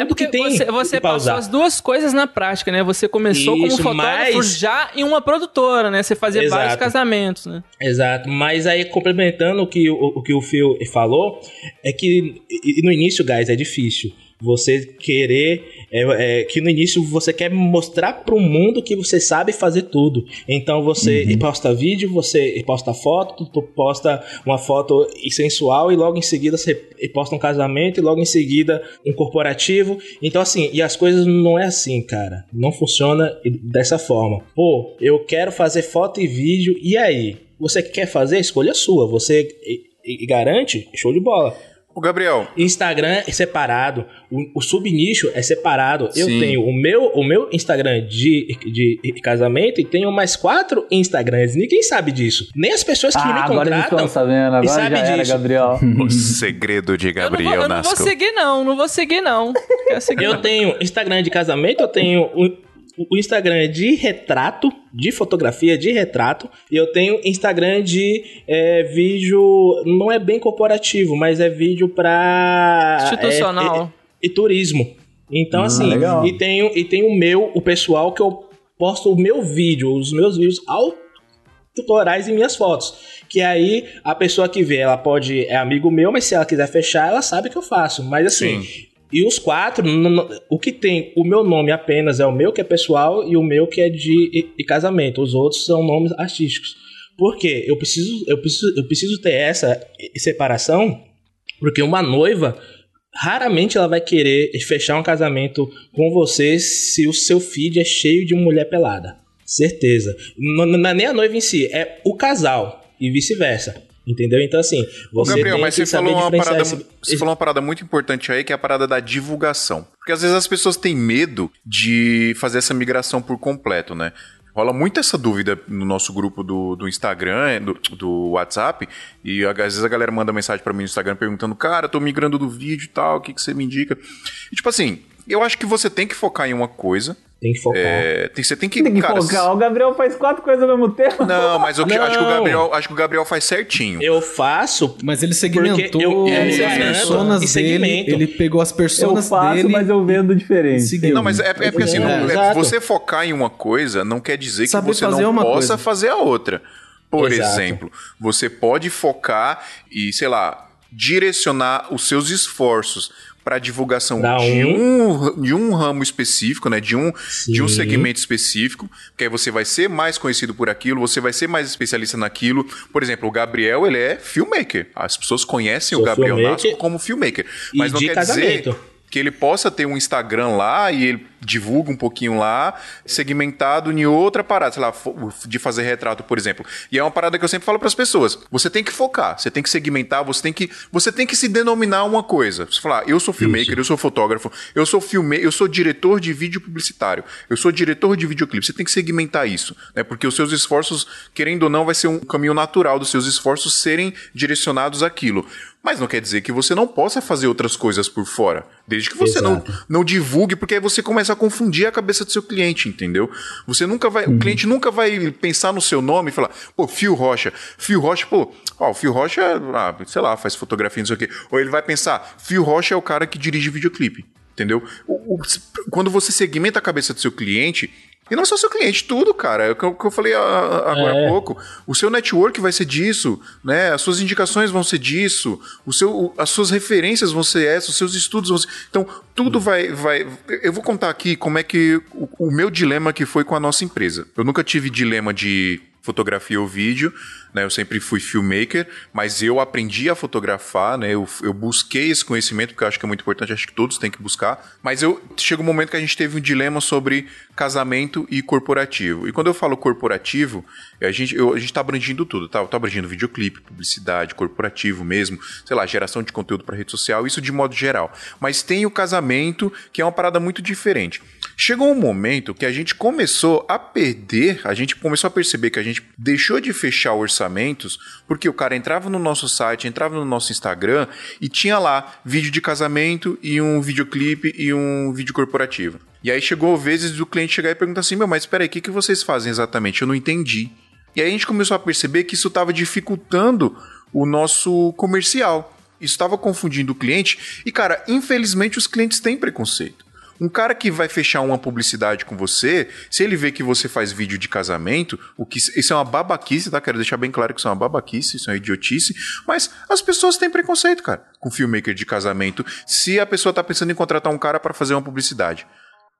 É tudo porque que tem você, você passou as duas coisas na prática, né? Você começou como Isso, fotógrafo mas- já em uma produtora, né? Você fazia Exato. vários casamentos, né? Exato, mas aí complementando o que o, o que o Phil falou, é que no início, guys, é difícil. Você querer. É, é, que no início você quer mostrar pro mundo que você sabe fazer tudo. Então você posta vídeo, você posta foto, tu posta uma foto sensual e logo em seguida você posta um casamento e logo em seguida um corporativo. Então, assim, e as coisas não é assim, cara. Não funciona dessa forma. Pô, eu quero fazer foto e vídeo, e aí? Você quer fazer? Escolha sua. Você e garante? Show de bola. Ô, Gabriel, Instagram é separado, o, o subnicho é separado. Eu Sim. tenho o meu, o meu Instagram de, de casamento e tenho mais quatro Instagrams. Ninguém sabe disso. Nem as pessoas que me Ah, agora eles contratam. estão sabendo, agora sabe já era, disso. Gabriel. o segredo de Eu não, Gabriel vou, eu não vou seguir, não. Não vou seguir, não. Seguir, Eu não. tenho Instagram de casamento, eu tenho o, o Instagram de retrato, de fotografia de retrato, e eu tenho Instagram de é, vídeo, não é bem corporativo, mas é vídeo pra... Institucional. é, e, e turismo. Então, assim, Ah, legal. e tenho, e tenho o meu, o pessoal que eu posto o meu vídeo, os meus vídeos autorais e minhas fotos. Que aí a pessoa que vê, ela pode. É amigo meu, mas se ela quiser fechar, ela sabe que eu faço. Mas assim. E os quatro, o que tem, o meu nome apenas é o meu que é pessoal e o meu que é de, casamento. Os outros são nomes artísticos. Por quê? Eu preciso, eu preciso, eu preciso ter essa separação, porque uma noiva raramente ela vai querer fechar um casamento com você se o seu feed é cheio de mulher pelada. Certeza. Não, não é nem a noiva em si, é o casal e vice-versa. Entendeu? Então, assim, Ô, você Gabriel, tem mas que você falou, uma parada, esse- você falou uma parada muito importante aí, que é a parada da divulgação. Porque às vezes as pessoas têm medo de fazer essa migração por completo, né? Rola muito essa dúvida no nosso grupo do, do Instagram, do, do WhatsApp, e às vezes a galera manda mensagem pra mim no Instagram perguntando, cara, tô migrando do vídeo e tal, o que, que você me indica? E, tipo assim, eu acho que você tem que focar em uma coisa. Tem que focar. é, tem- você tem que. Tem que cara, focar. O Gabriel faz quatro coisas ao mesmo tempo. Não, mas eu que- acho, que o Não. Gabriel, acho que o Gabriel faz certinho. Eu faço Mas ele segmentou eu- eu as segmento personas e dele, segmento. ele pegou as Eu personas faço, dele mas eu vendo diferente. seguiu. Não, mas é, é porque assim, É, não- é- você focar em uma coisa não quer dizer que Saber você fazer não uma possa coisa. fazer a outra. Por Exato. exemplo, você pode focar e, sei lá, direcionar os seus esforços para divulgação de um, de um ramo específico, né? De um, de um segmento específico, que aí você vai ser mais conhecido por aquilo, você vai ser mais especialista naquilo. Por exemplo, o Gabriel, ele é filmmaker. As pessoas conhecem Sou o Gabriel filmmaker Nasco como filmmaker. Mas não quer casamento. dizer que ele possa ter um Instagram lá e ele divulga um pouquinho lá, segmentado em outra parada, sei lá, de fazer retrato, por exemplo. E é uma parada que eu sempre falo para as pessoas. Você tem que focar, você tem que segmentar, você tem que, você tem que se denominar uma coisa. Você falar, eu sou filmmaker, eu sou fotógrafo, eu sou filme, eu sou diretor de vídeo publicitário, eu sou diretor de videoclipe. Você tem que segmentar isso, né? Porque os seus esforços, querendo ou não, vai ser um caminho natural dos seus esforços serem direcionados àquilo. Mas não quer dizer que você não possa fazer outras coisas por fora. Desde que você não, Exato. não divulgue, porque aí você começa a confundir a cabeça do seu cliente, entendeu? Você nunca vai. O cliente nunca vai pensar no seu nome e falar, pô, Fio Rocha. Fio Rocha, pô, ó, o Fio Rocha, ah, sei lá, faz fotografia, não sei o quê. Ou ele vai pensar, Fio Rocha é o cara que dirige videoclipe. Entendeu? O- o- quando você segmenta a cabeça do seu cliente, e não só seu cliente, tudo, cara. É o que eu, que eu falei a- a- agora É. há pouco. O seu network vai ser disso, né? As suas indicações vão ser disso, o seu, o- as suas referências vão ser essas, os seus estudos vão ser. Então, tudo vai. vai eu vou contar aqui como é que. O, o meu dilema que foi com a nossa empresa. Eu nunca tive dilema de fotografia ou vídeo, né? Eu sempre fui filmmaker, mas eu aprendi a fotografar, né? Eu, eu busquei esse conhecimento, porque eu acho que é muito importante, acho que todos têm que buscar. Mas eu chega um momento que a gente teve um dilema sobre casamento e corporativo. E quando eu falo corporativo, a gente, a gente tá abrangindo tudo, tá? Eu tô abrangindo videoclipe, publicidade, corporativo mesmo, sei lá, geração de conteúdo para rede social, isso de modo geral. Mas tem o casamento, que é uma parada muito diferente. Chegou um momento que a gente começou a perder, a gente começou a perceber que a gente deixou de fechar orçamentos, porque o cara entrava no nosso site, entrava no nosso Instagram e tinha lá vídeo de casamento e um videoclipe e um vídeo corporativo. E aí chegou vezes do cliente chegar e perguntar assim: meu, mas espera o que, que vocês fazem exatamente? Eu não entendi. E aí a gente começou a perceber que isso estava dificultando o nosso comercial. Isso estava confundindo o cliente. E, cara, infelizmente os clientes têm preconceito. Um cara que vai fechar uma publicidade com você, se ele vê que você faz vídeo de casamento, o que isso é uma babaquice, tá? Quero deixar bem claro que isso é uma babaquice, isso é uma idiotice, mas as pessoas têm preconceito, cara, com filmmaker de casamento, se a pessoa tá pensando em contratar um cara para fazer uma publicidade.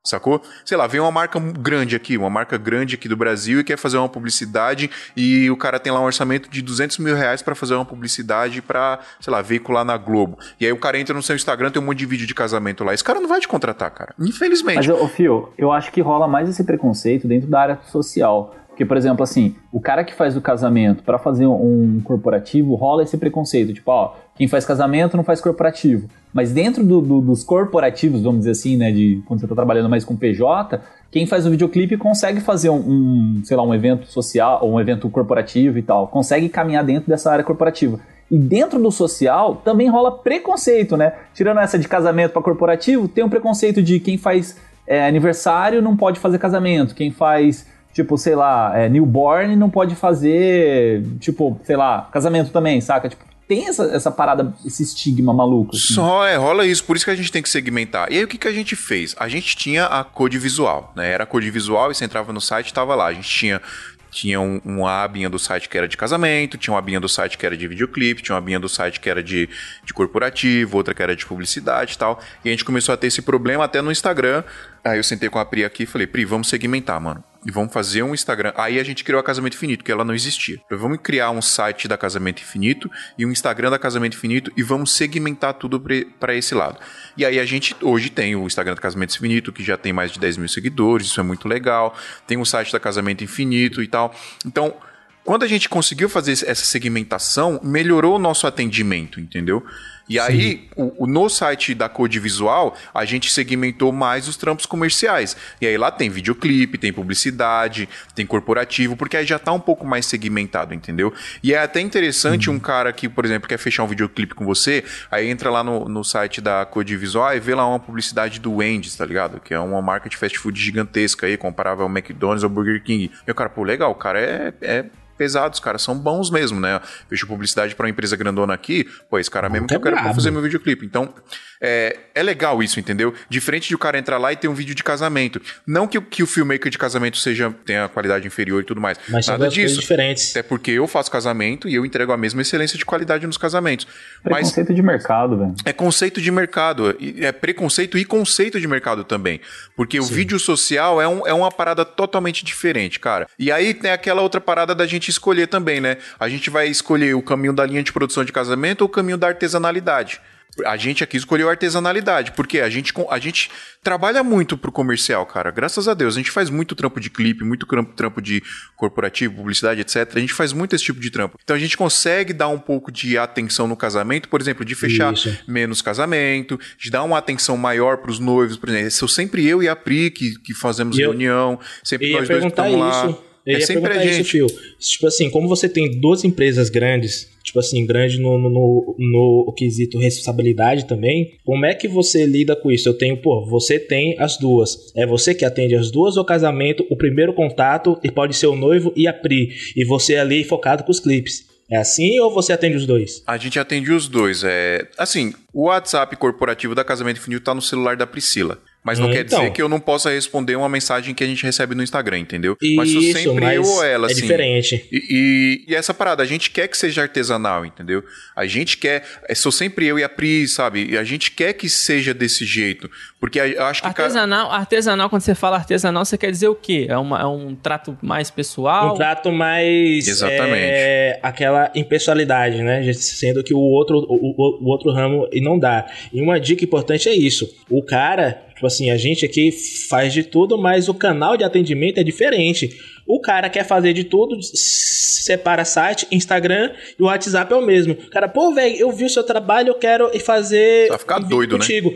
Sacou? Sei lá, vem uma marca grande aqui, uma marca grande aqui do Brasil e quer fazer uma publicidade e o cara tem lá um orçamento de 200 mil reais pra fazer uma publicidade pra, sei lá, veicular na Globo. E aí o cara entra no seu Instagram, tem um monte de vídeo de casamento lá. Esse cara não vai te contratar, cara. Infelizmente. Mas, ô Fio, eu acho que rola mais esse preconceito dentro da área social. Porque, por exemplo, assim, o cara que faz o casamento pra fazer um corporativo, rola esse preconceito. Tipo, ó, quem faz casamento não faz corporativo. Mas dentro do- do- dos corporativos, vamos dizer assim, né, de quando você tá trabalhando mais com PJ, quem faz o videoclipe consegue fazer um, um, sei lá, um evento social, ou um evento corporativo e tal. Consegue caminhar dentro dessa área corporativa. E dentro do social também rola preconceito, né? Tirando essa de casamento para corporativo, tem um preconceito de quem faz é, aniversário não pode fazer casamento, quem faz, tipo, sei lá, é, newborn não pode fazer, tipo, sei lá, casamento também, saca? Tipo, tem essa, essa parada, esse estigma maluco. assim. Só é, rola isso, por isso que a gente tem que segmentar. E aí o que, que a gente fez? A gente tinha a code visual, né? Era a code visual e você entrava no site e tava lá. A gente tinha. Tinha um, uma abinha do site que era de casamento, tinha uma abinha do site que era de videoclipe, tinha uma abinha do site que era de, de corporativo, outra que era de publicidade e tal. E a gente começou a ter esse problema até no Instagram. Aí eu sentei com a Pri aqui e falei, Pri, vamos segmentar, mano. E vamos fazer um Instagram. Aí a gente criou a Casamento Infinito, que ela não existia. Falei, Vamos criar um site da Casamento Infinito e um Instagram da Casamento Infinito e vamos segmentar tudo para esse lado. E aí a gente hoje tem o Instagram da Casamento Infinito, que já tem mais de 10 mil seguidores, isso é muito legal. Tem o site da Casamento Infinito e tal. Então, quando a gente conseguiu fazer essa segmentação, melhorou o nosso atendimento, entendeu? E aí, o, o- no site da Code Visual, a gente segmentou mais os trampos comerciais. E aí lá tem videoclipe, tem publicidade, tem corporativo, porque aí já tá um pouco mais segmentado, entendeu? E é até interessante um cara que, por exemplo, quer fechar um videoclipe com você, aí entra lá no, no site da Code Visual e vê lá uma publicidade do Wendy's, tá ligado? Que é uma marca de fast food gigantesca aí, comparável ao McDonald's ou Burger King. E o cara, pô, legal, o cara é- é pesado, os caras são bons mesmo, né? Vejo publicidade pra uma empresa grandona aqui, pô, esse cara mesmo que eu quero pra fazer meu videoclipe. Então, é, é legal isso, entendeu? Diferente de o cara entrar lá e ter um vídeo de casamento. Não que, o- que o filmmaker de casamento seja tenha qualidade inferior e tudo mais. Mas são Nada disso. diferentes. Até porque eu faço casamento e eu entrego a mesma excelência de qualidade nos casamentos. Mas Preconceito de mercado, velho. é conceito de mercado, e é preconceito e conceito de mercado também. Porque o vídeo social é, um- é uma parada totalmente diferente, cara. E aí tem aquela outra parada da gente escolher também, né? A gente vai escolher o caminho da linha de produção de casamento ou o caminho da artesanalidade. A gente aqui escolheu a artesanalidade, porque a gente, a gente trabalha muito pro comercial, cara. Graças a Deus. A gente faz muito trampo de clipe, muito trampo, de corporativo, publicidade, etc. A gente faz muito esse tipo de trampo. Então a gente consegue dar um pouco de atenção no casamento, por exemplo, de fechar Isso. menos casamento, de dar uma atenção maior pros noivos, por exemplo. Sou sempre eu e a Pri que, que fazemos eu- reunião, sempre nós dois estamos lá. Eu é ia sempre a perguntar gente. isso. Tipo assim, como você tem duas empresas grandes, tipo assim, grande no, no, no, no quesito responsabilidade também, como é que você lida com isso? Eu tenho, pô, você tem as duas. É você que atende as duas ou casamento, o primeiro contato, e pode ser o noivo e a Pri. E você ali focado com os clipes. É assim ou você atende os dois? A gente atende os dois. É, assim, o WhatsApp corporativo da Casamento Infinito tá no celular da Priscila. Mas não Hum, quer então. dizer que eu não possa responder uma mensagem que a gente recebe no Instagram, entendeu? mas sou Isso, sempre mas eu ou ela, é assim. diferente. E, e- e essa parada, a gente quer que seja artesanal, entendeu? A gente quer. é, Sou sempre eu e a Pri, sabe? E a gente quer que seja desse jeito. Porque a- eu acho que. cara- Artesanal, artesanal, quando você fala artesanal, você quer dizer o quê? É, uma- é um trato mais pessoal? Um trato mais. Exatamente. é, aquela impessoalidade, né? Sendo que o outro, o, o- o outro ramo e não dá. E uma dica importante é isso. O cara, tipo assim, a gente aqui faz de tudo, mas o canal de atendimento é diferente. O cara quer fazer de tudo, separa site, Instagram e o WhatsApp é o mesmo. O cara, pô, velho, eu vi o seu trabalho, eu quero ir fazer. Vai ficar doido, né? contigo.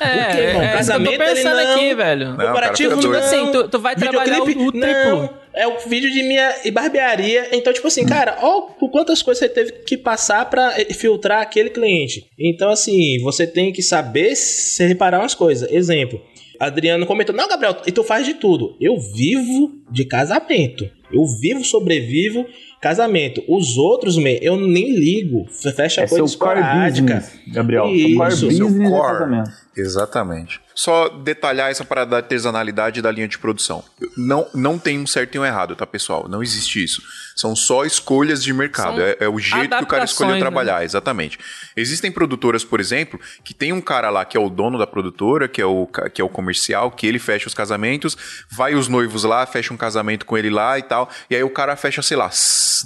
É, O quê, irmão? é, é que eu Casamento, tô pensando não. aqui, velho. Não, o cara Comparativo não. Assim, tu- tu vai trabalhar o- o triplo. Não, é o vídeo de minha barbearia. Então, tipo assim, cara, ó por quantas coisas você teve que passar pra eh, filtrar aquele cliente. Então, assim, você tem que saber se reparar umas coisas. Exemplo. Adriano comentou, não, Gabriel, e tu faz de tudo. Eu vivo de casamento. Eu vivo, sobrevivo casamento. Os outros, man, eu nem ligo. Fecha É coisa seu core esporádica. business, Gabriel. Seu core Isso, business seu é core. casamento. Exatamente. Só detalhar essa parada da artesanalidade da linha de produção. Não, não tem um certo e um errado, tá, pessoal? Não existe isso. São só escolhas de mercado. É, é o jeito que o cara escolheu né? trabalhar, exatamente. Existem produtoras, por exemplo, que tem um cara lá que é o dono da produtora, que é o, que é o comercial, que ele fecha os casamentos, vai os noivos lá, fecha um casamento com ele lá e tal. E aí o cara fecha, sei lá,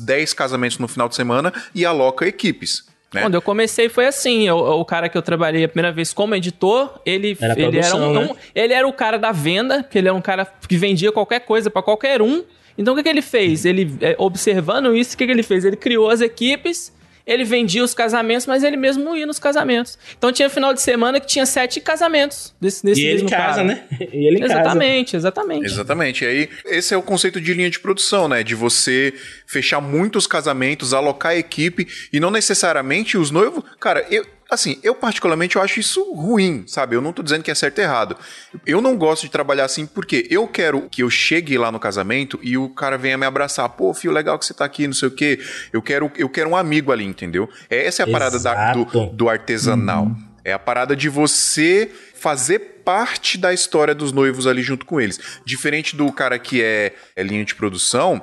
10 casamentos no final de semana e aloca equipes. Né? Quando eu comecei foi assim, o, o cara que eu trabalhei a primeira vez como editor, ele Era ele era produção, um, né? um- ele era o cara da venda, que ele era um cara que vendia qualquer coisa pra qualquer um. Então o que, que ele fez? Ele, é, observando isso, o que, que ele fez? Ele criou as equipes, ele vendia os casamentos, mas ele mesmo ia nos casamentos. Então tinha final de semana que tinha sete casamentos desse, desse E ele casa, cara. né? E ele em casa. Exatamente, exatamente. Exatamente. E aí, esse é o conceito de linha de produção, né? De você fechar muitos casamentos, alocar a equipe e não necessariamente os noivos. Cara, eu. Assim, eu particularmente eu acho isso ruim, sabe? Eu não tô dizendo que é certo ou errado. Eu não gosto de trabalhar assim porque eu quero que eu chegue lá no casamento e o cara venha me abraçar. Pô, filho, legal que você tá aqui, não sei o quê. Eu quero, eu quero um amigo ali, entendeu? Essa é a parada da- do, do artesanal. É a parada de você fazer parte da história dos noivos ali junto com eles. Diferente do cara que é, é linha de produção.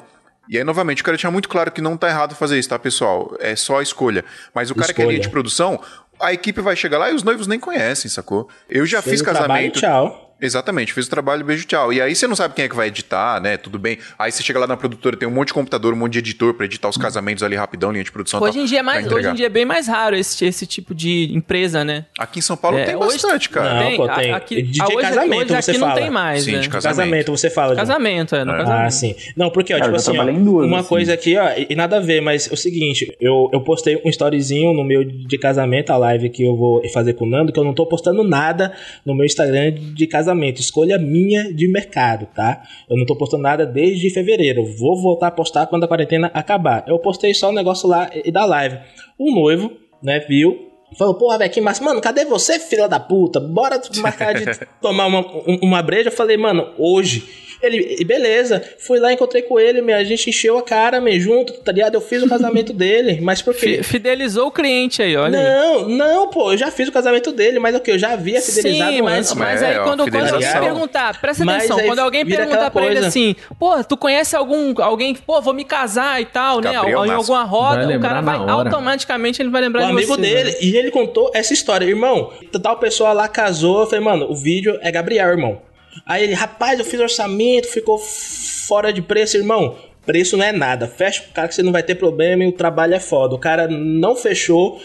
E aí, novamente, eu quero deixar muito claro que não tá errado fazer isso, tá, pessoal? É só a escolha. Mas o cara que é Escolha. linha de produção, a equipe vai chegar lá e os noivos nem conhecem, sacou? Eu já Fez fiz o trabalho, casamento. tchau. Exatamente, fez o trabalho, beijo, tchau. E aí você não sabe quem é que vai editar, né? Tudo bem. Aí você chega lá na produtora, tem um monte de computador, um monte de editor pra editar os casamentos ali rapidão, linha de produção. Hoje tal, em dia é mais, hoje em dia é bem mais raro esse, esse tipo de empresa, né? Aqui em São Paulo É, tem hoje- bastante, cara. Não, tem, pô, tem. aqui, De- de ah, hoje, casamento, hoje aqui você não fala. tem mais, Sim, né? de casamento. Casamento, você fala. João. Casamento, é, no Ah, casamento. sim. Não, porque, ó, Cara, tipo assim, ó, duas, uma assim. coisa aqui, ó, e, e nada a ver, mas é o seguinte, eu, eu postei um storyzinho no meu de casamento, a live que eu vou fazer com o Nando, que eu não tô postando nada no meu Instagram de casamento. Escolha minha de mercado, tá? Eu não tô postando nada desde fevereiro. Vou voltar a postar quando a quarentena acabar. Eu postei só o negócio lá e da live. O noivo, né, viu? Falou, porra, velho, que massa. Mano, cadê você, filha da puta? Bora marcar de tomar uma, um- uma breja. Eu falei, mano, hoje. Ele, e beleza, fui lá, encontrei com ele, meu, a gente encheu a cara, meio junto, tá ligado? Eu fiz o casamento dele, mas por quê? Fi- Fidelizou o cliente aí, olha aí. Não, não, pô, eu já fiz o casamento dele, mas o que? Eu já havia fidelizado Sim, mas, antes. mas É, aí ó, quando, quando alguém perguntar, presta Mas atenção, quando alguém perguntar pra ele coisa. assim, pô, tu conhece algum, alguém, pô, vou me casar e tal, né, Gabriel em Nassi. alguma roda, o cara vai, automaticamente ele vai lembrar o de amigo você, dele, né? e ele contou essa história. Irmão, tal pessoa lá casou. Eu falei, mano, o vídeo é Gabriel, irmão. Aí ele, rapaz, eu fiz orçamento, ficou fora de preço, irmão. Preço não é nada. Fecha com o cara que você não vai ter problema e o trabalho é foda. O cara não fechou.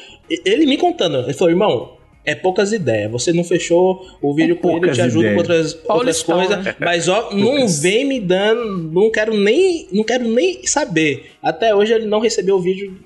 Ele me contando, ele falou, irmão. É poucas ideias. Você não fechou o vídeo com ele, eu poucas te ajudo com ideias. outras, outras Paulistão, coisas. né? Mas ó, não vem me dando. Não quero nem. Não quero nem saber. Até hoje ele não recebeu o vídeo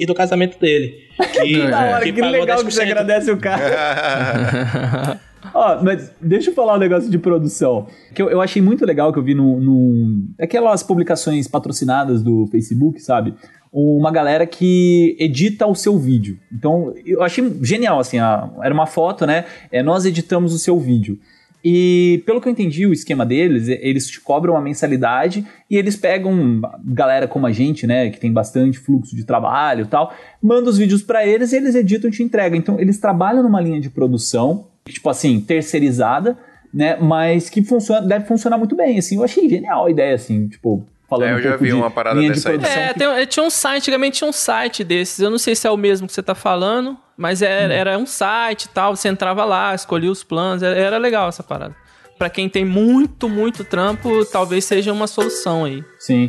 e do casamento dele. Que, Da hora, que, pagou legal que você 10%. agradece o cara. Ó, mas deixa eu falar um negócio de produção. Que eu, eu achei muito legal que eu vi no, no. Aquelas publicações patrocinadas do Facebook, sabe? Uma galera que edita o seu vídeo. Então, eu achei genial, assim. a- era uma foto, né? É, nós editamos o seu vídeo. E pelo que eu entendi, o esquema deles, eles te cobram uma mensalidade e eles pegam galera como a gente, né, que tem bastante fluxo de trabalho e tal, manda os vídeos pra eles e eles editam e te entregam. Então eles trabalham numa linha de produção, tipo assim, terceirizada, né, mas que funciona, deve funcionar muito bem, assim. Eu achei genial a ideia, assim, tipo, falando É, eu um já pouco vi de uma parada linha dessa aí. de produção. É, que- tem, tinha um site, antigamente tinha um site desses, eu não sei se é o mesmo que você tá falando, mas era, era um site e tal, você entrava lá, escolhia os planos, era, era legal essa parada. Pra quem tem muito, muito trampo, talvez seja uma solução aí. Sim.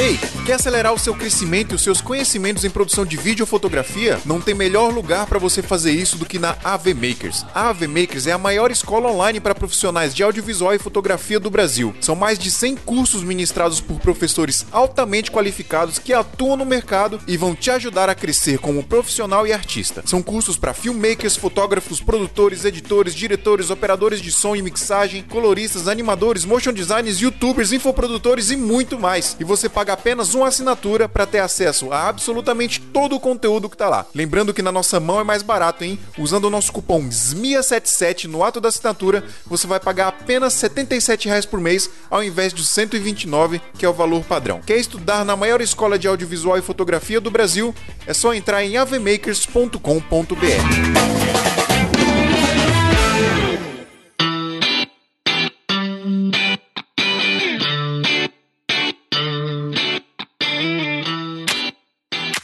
Ei, quer acelerar o seu crescimento e os seus conhecimentos em produção de vídeo ou fotografia? Não tem melhor lugar para você fazer isso do que na AV Makers. A AV Makers é a maior escola online para profissionais de audiovisual e fotografia do Brasil. São mais de 100 cursos ministrados por professores altamente qualificados que atuam no mercado e vão te ajudar a crescer como profissional e artista. São cursos para filmmakers, fotógrafos, produtores, editores, diretores, operadores de som e mixagem, coloristas, animadores, motion designers, youtubers, infoprodutores e muito mais. E você paga apenas uma assinatura para ter acesso a absolutamente todo o conteúdo que tá lá. Lembrando que na nossa mão é mais barato, hein? Usando o nosso cupom SMIA77 no ato da assinatura, você vai pagar apenas 77 reais por mês, ao invés dos 129, que é o valor padrão. Quer estudar na maior escola de audiovisual e fotografia do Brasil? É só entrar em avmakers.com.br.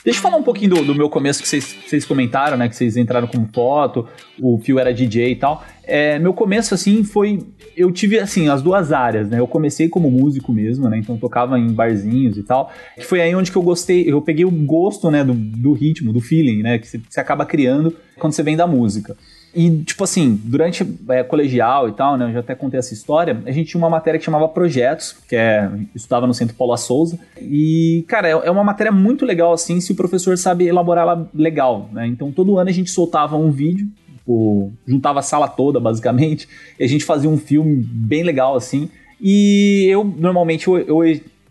Deixa eu falar um pouquinho do, do meu começo que vocês, comentaram, né? Que vocês entraram com foto, o Fio era DJ e tal. É, meu começo, assim, foi. Eu tive, assim, as duas áreas, né? Eu comecei como músico mesmo, né? Então tocava em barzinhos e tal. Que foi aí onde que eu gostei, eu peguei o gosto, né? Do, do ritmo, do feeling, né? Que você acaba criando quando você vem da música. E, tipo assim, durante é, colegial e tal, né? Eu já até contei essa história. A gente tinha uma matéria que chamava Projetos, que é. Estudava no Centro Paula Souza. E, cara, é, é uma matéria muito legal, assim, se o professor sabe elaborá-la legal, né? Então, todo ano a gente soltava um vídeo, tipo, juntava a sala toda, basicamente, e a gente fazia um filme bem legal, assim. E eu, normalmente, eu, eu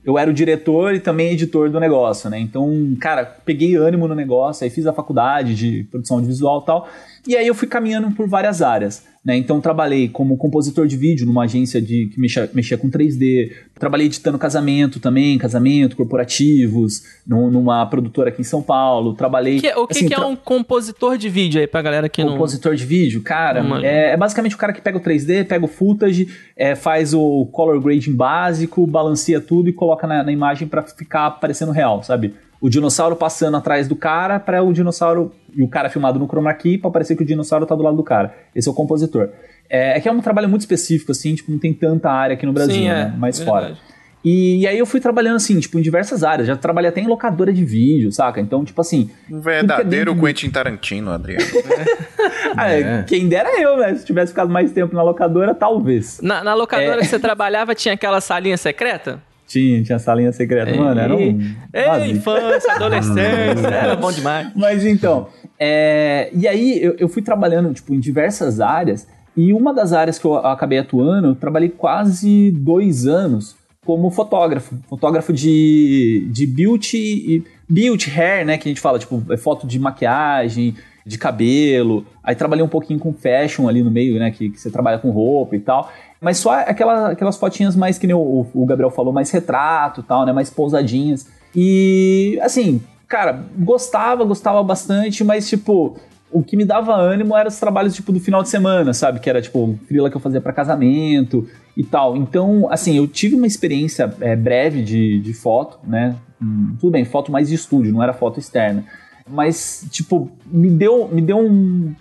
eu era o diretor e também editor do negócio, né? Então, cara, peguei ânimo no negócio, aí fiz a faculdade de produção de visual e tal. E aí eu fui caminhando por várias áreas, né? Então trabalhei como compositor de vídeo numa agência de que mexia, mexia com 3D. Trabalhei editando casamento também, casamento, corporativos, num- numa produtora aqui em São Paulo. Trabalhei. Que- o que, assim, que é um compositor de vídeo aí pra galera que não. compositor de vídeo, cara, Não é, é basicamente o cara que pega o 3D, pega o footage, é, faz o color grading básico, balanceia tudo e coloca na, na imagem pra ficar parecendo real, sabe? O dinossauro passando atrás do cara para o dinossauro e o cara filmado no chroma key pra parecer que o dinossauro tá do lado do cara. Esse é o compositor. É, é que é um trabalho muito específico, assim, tipo, não tem tanta área aqui no Brasil, Sim, né? é, Mais verdade. fora. E, e aí eu fui trabalhando, assim, tipo, em diversas áreas. Já trabalhei até em locadora de vídeo, saca? Então, tipo assim... Um é verdadeiro dentro- Quentin Tarantino, Adriano. ah, É. Quem dera eu, né? Se tivesse ficado mais tempo na locadora, talvez. Na, na locadora É. que você trabalhava tinha aquela salinha secreta? Tinha, tinha salinha secreta. Mano, era um. Ei, vazio. infância, adolescência, era bom demais. Mas então, é, e aí eu, eu fui trabalhando, tipo, em diversas áreas, e uma das áreas que eu acabei atuando, eu trabalhei quase dois anos como fotógrafo. Fotógrafo de, de beauty, e- beauty hair, né, que a gente fala, tipo, é foto de maquiagem, de cabelo. Aí trabalhei um pouquinho com fashion ali no meio, né, que, que você trabalha com roupa e tal. Mas só aquela, aquelas fotinhas mais, que nem o, o Gabriel falou, mais retrato e tal, né, mais pousadinhas. E, assim, cara, gostava, gostava bastante, mas, tipo, o que me dava ânimo eram os trabalhos, tipo, do final de semana, sabe? Que era, tipo, frila que eu fazia pra casamento e tal. Então, assim, eu tive uma experiência é, breve de, de foto, né? Hum, tudo bem, foto mais de estúdio, não era foto externa. Mas, tipo, me deu, me deu um,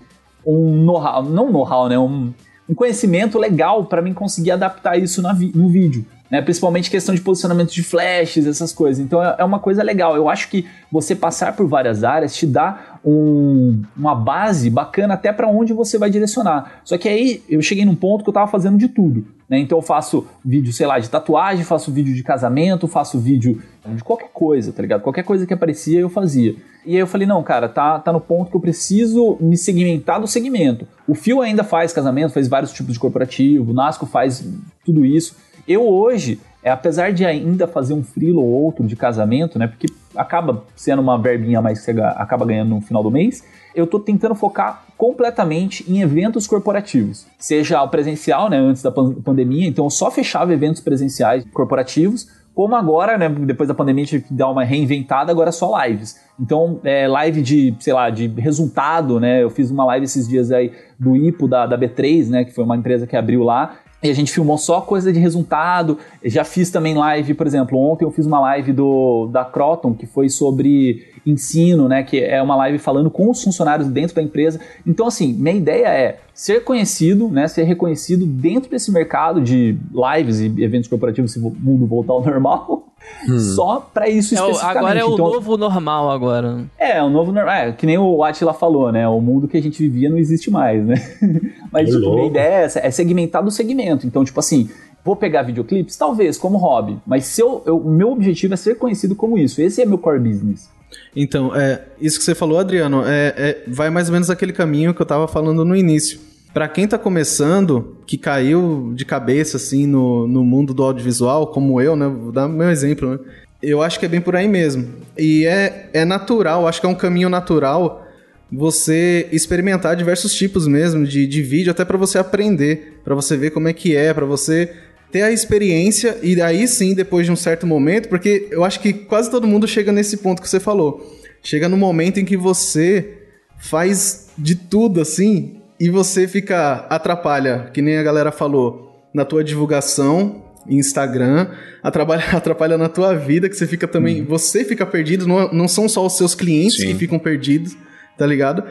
um know-how, não know-how, né? Um, um conhecimento legal para mim conseguir adaptar isso na vi- no vídeo. Né? Principalmente questão de posicionamento de flashes, essas coisas. Então é, é uma coisa legal. Eu acho que você passar por várias áreas te dá um- uma base bacana até para onde você vai direcionar. Só que aí eu cheguei num ponto que eu tava fazendo de tudo. Né? Então eu faço vídeo, sei lá, de tatuagem, faço vídeo de casamento, faço vídeo de qualquer coisa, tá ligado? Qualquer coisa que aparecia eu fazia. E aí eu falei, não, cara, tá, tá no ponto que eu preciso me segmentar do segmento. O Fio ainda faz casamento, faz vários tipos de corporativo, o Nasco faz tudo isso. Eu hoje, é, apesar de ainda fazer um frilo ou outro de casamento, né? Porque acaba sendo uma verbinha mais que você acaba ganhando no final do mês, eu tô tentando focar completamente em eventos corporativos. Seja o presencial, né? Antes da pan- pandemia, então eu só fechava eventos presenciais corporativos, como agora, né, depois da pandemia, tive que dar uma reinventada, agora é só lives. Então, é, live de, sei lá, de resultado, né? Eu fiz uma live esses dias aí do IPO da, da B3, né? Que foi uma empresa que abriu lá. E a gente filmou só coisa de resultado. Já fiz também live, por exemplo, ontem eu fiz uma live do, da Croton, que foi sobre ensino, né? Que é uma live falando com os funcionários dentro da empresa. Então, assim, minha ideia é ser conhecido, né? Ser reconhecido dentro desse mercado de lives e eventos corporativos, se o mundo voltar ao normal. Só pra isso É o- especificamente. agora é o Então, novo normal agora. é, o novo normal. É, que nem o Atila falou, né? O mundo que a gente vivia não existe mais, né? Mas, tipo, minha ideia é essa, é segmentar do segmento. Então, tipo assim, vou pegar videoclipes? Talvez, como hobby. Mas se eu, eu- o meu objetivo é ser conhecido como isso. Esse é meu core business. Então, é, isso que você falou, Adriano, é, é- vai mais ou menos aquele caminho que eu tava falando no início. Pra quem tá começando, que caiu de cabeça, assim, no, no mundo do audiovisual, como eu, né? Vou dar meu exemplo, né? Eu acho que é bem por aí mesmo. E é, é natural, acho que é um caminho natural você experimentar diversos tipos mesmo de, de vídeo, até pra você aprender, pra você ver como é que é, pra você ter a experiência e aí sim, depois de um certo momento, porque eu acho que quase todo mundo chega nesse ponto que você falou. Chega no momento em que você faz de tudo assim e você fica atrapalha, que nem a galera falou, na tua divulgação Instagram, atrapalha, atrapalha na tua vida, que você fica também, você fica perdido, não, não são só os seus clientes Sim. que ficam perdidos, tá ligado?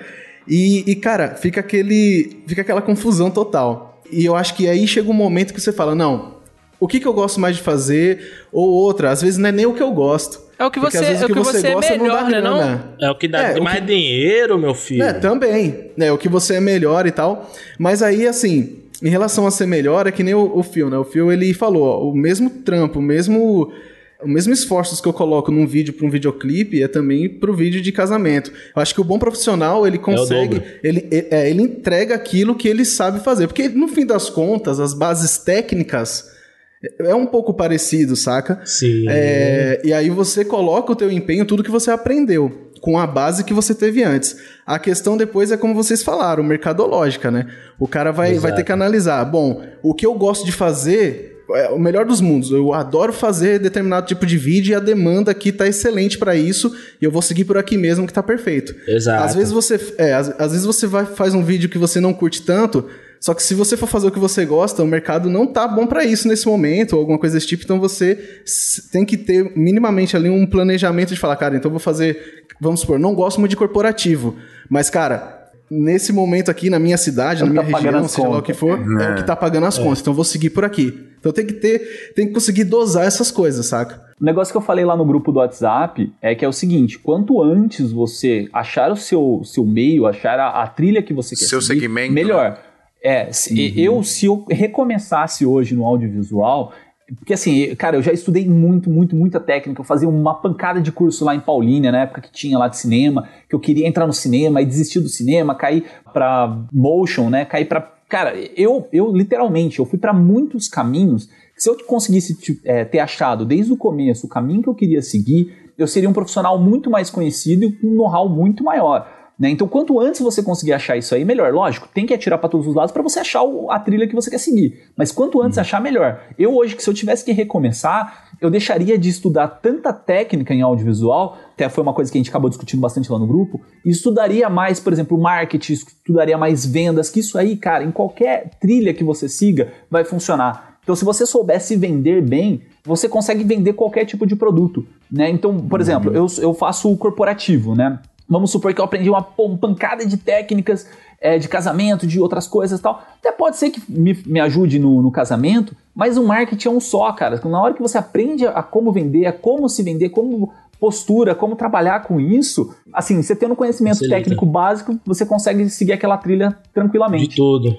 E, e, cara, fica aquele, fica aquela confusão total. E eu acho que aí chega um momento que você fala, não, o que, que eu gosto mais de fazer? Ou outra, às vezes não é nem o que eu gosto. É É o que Porque você, às vezes é o que você, é gosta não melhor, dá né? Não? grana. É o que dá É, mais que- dinheiro, meu filho. É, também. É, o que você é melhor e tal. Mas aí, assim, em relação a ser melhor, é que nem o, o Phil, né? O Phil, ele falou, ó, o mesmo trampo, o mesmo... O mesmo esforços que eu coloco num vídeo para um videoclipe é também pro vídeo de casamento. Eu acho que o bom profissional, ele consegue... dobro. ele, é, ele entrega aquilo que ele sabe fazer. Porque, no fim das contas, as bases técnicas é um pouco parecido, saca? Sim. É, e aí você coloca o teu empenho, tudo que você aprendeu, com a base que você teve antes. A questão depois é como vocês falaram, mercadológica, né? O cara vai, vai ter que analisar. Bom, o que eu gosto de fazer é o melhor dos mundos. Eu adoro fazer determinado tipo de vídeo e a demanda aqui tá excelente para isso e eu vou seguir por aqui mesmo que tá perfeito. Exato. Às vezes você, é, às, às vezes você vai, faz um vídeo que você não curte tanto, só que se você for fazer o que você gosta, o mercado não tá bom para isso nesse momento, ou alguma coisa desse tipo, então você tem que ter minimamente ali um planejamento de falar, cara, então eu vou fazer, vamos supor, não gosto muito de corporativo, mas cara, nesse momento aqui na minha cidade, É na que minha tá região, seja lá o que for, é, o que tá pagando as contas, então eu vou seguir por aqui. Então tem que ter, tem que conseguir dosar essas coisas, saca? O negócio que eu falei lá no grupo do WhatsApp é que é o seguinte: quanto antes você achar o seu, seu meio, achar a, a trilha que você quer Seu seguir, segmento, melhor. É, se, eu se eu recomeçasse hoje no audiovisual, porque assim, cara, eu já estudei muito, muito, muita técnica. Eu fazia uma pancada de curso lá em Paulínia, na época que tinha lá de cinema, que eu queria entrar no cinema e desistir do cinema, cair pra motion, né? Cair pra. Cara, eu, eu literalmente, eu fui pra muitos caminhos. Se eu conseguisse tipo, é, ter achado desde o começo o caminho que eu queria seguir, eu seria um profissional muito mais conhecido e com um know-how muito maior. Né? Então, quanto antes você conseguir achar isso aí, melhor. Lógico, tem que atirar para todos os lados para você achar o- a trilha que você quer seguir. Mas quanto antes achar, melhor. Eu hoje, que se eu tivesse que recomeçar, eu deixaria de estudar tanta técnica em audiovisual, até foi uma coisa que a gente acabou discutindo bastante lá no grupo, e estudaria mais, por exemplo, marketing, estudaria mais vendas, que isso aí, cara, em qualquer trilha que você siga, vai funcionar. Então, se você soubesse vender bem, você consegue vender qualquer tipo de produto, né? Então, por exemplo, eu, eu faço o corporativo, né? Vamos supor que eu aprendi uma pancada de técnicas é, de casamento, de outras coisas e tal. Até pode ser que me, me ajude no, no casamento, mas o marketing é um só, cara. Na hora que você aprende a como vender, a como se vender, como postura, como trabalhar com isso, assim, você tendo conhecimento Facilita. técnico básico, você consegue seguir aquela trilha De tranquilamente. tudo.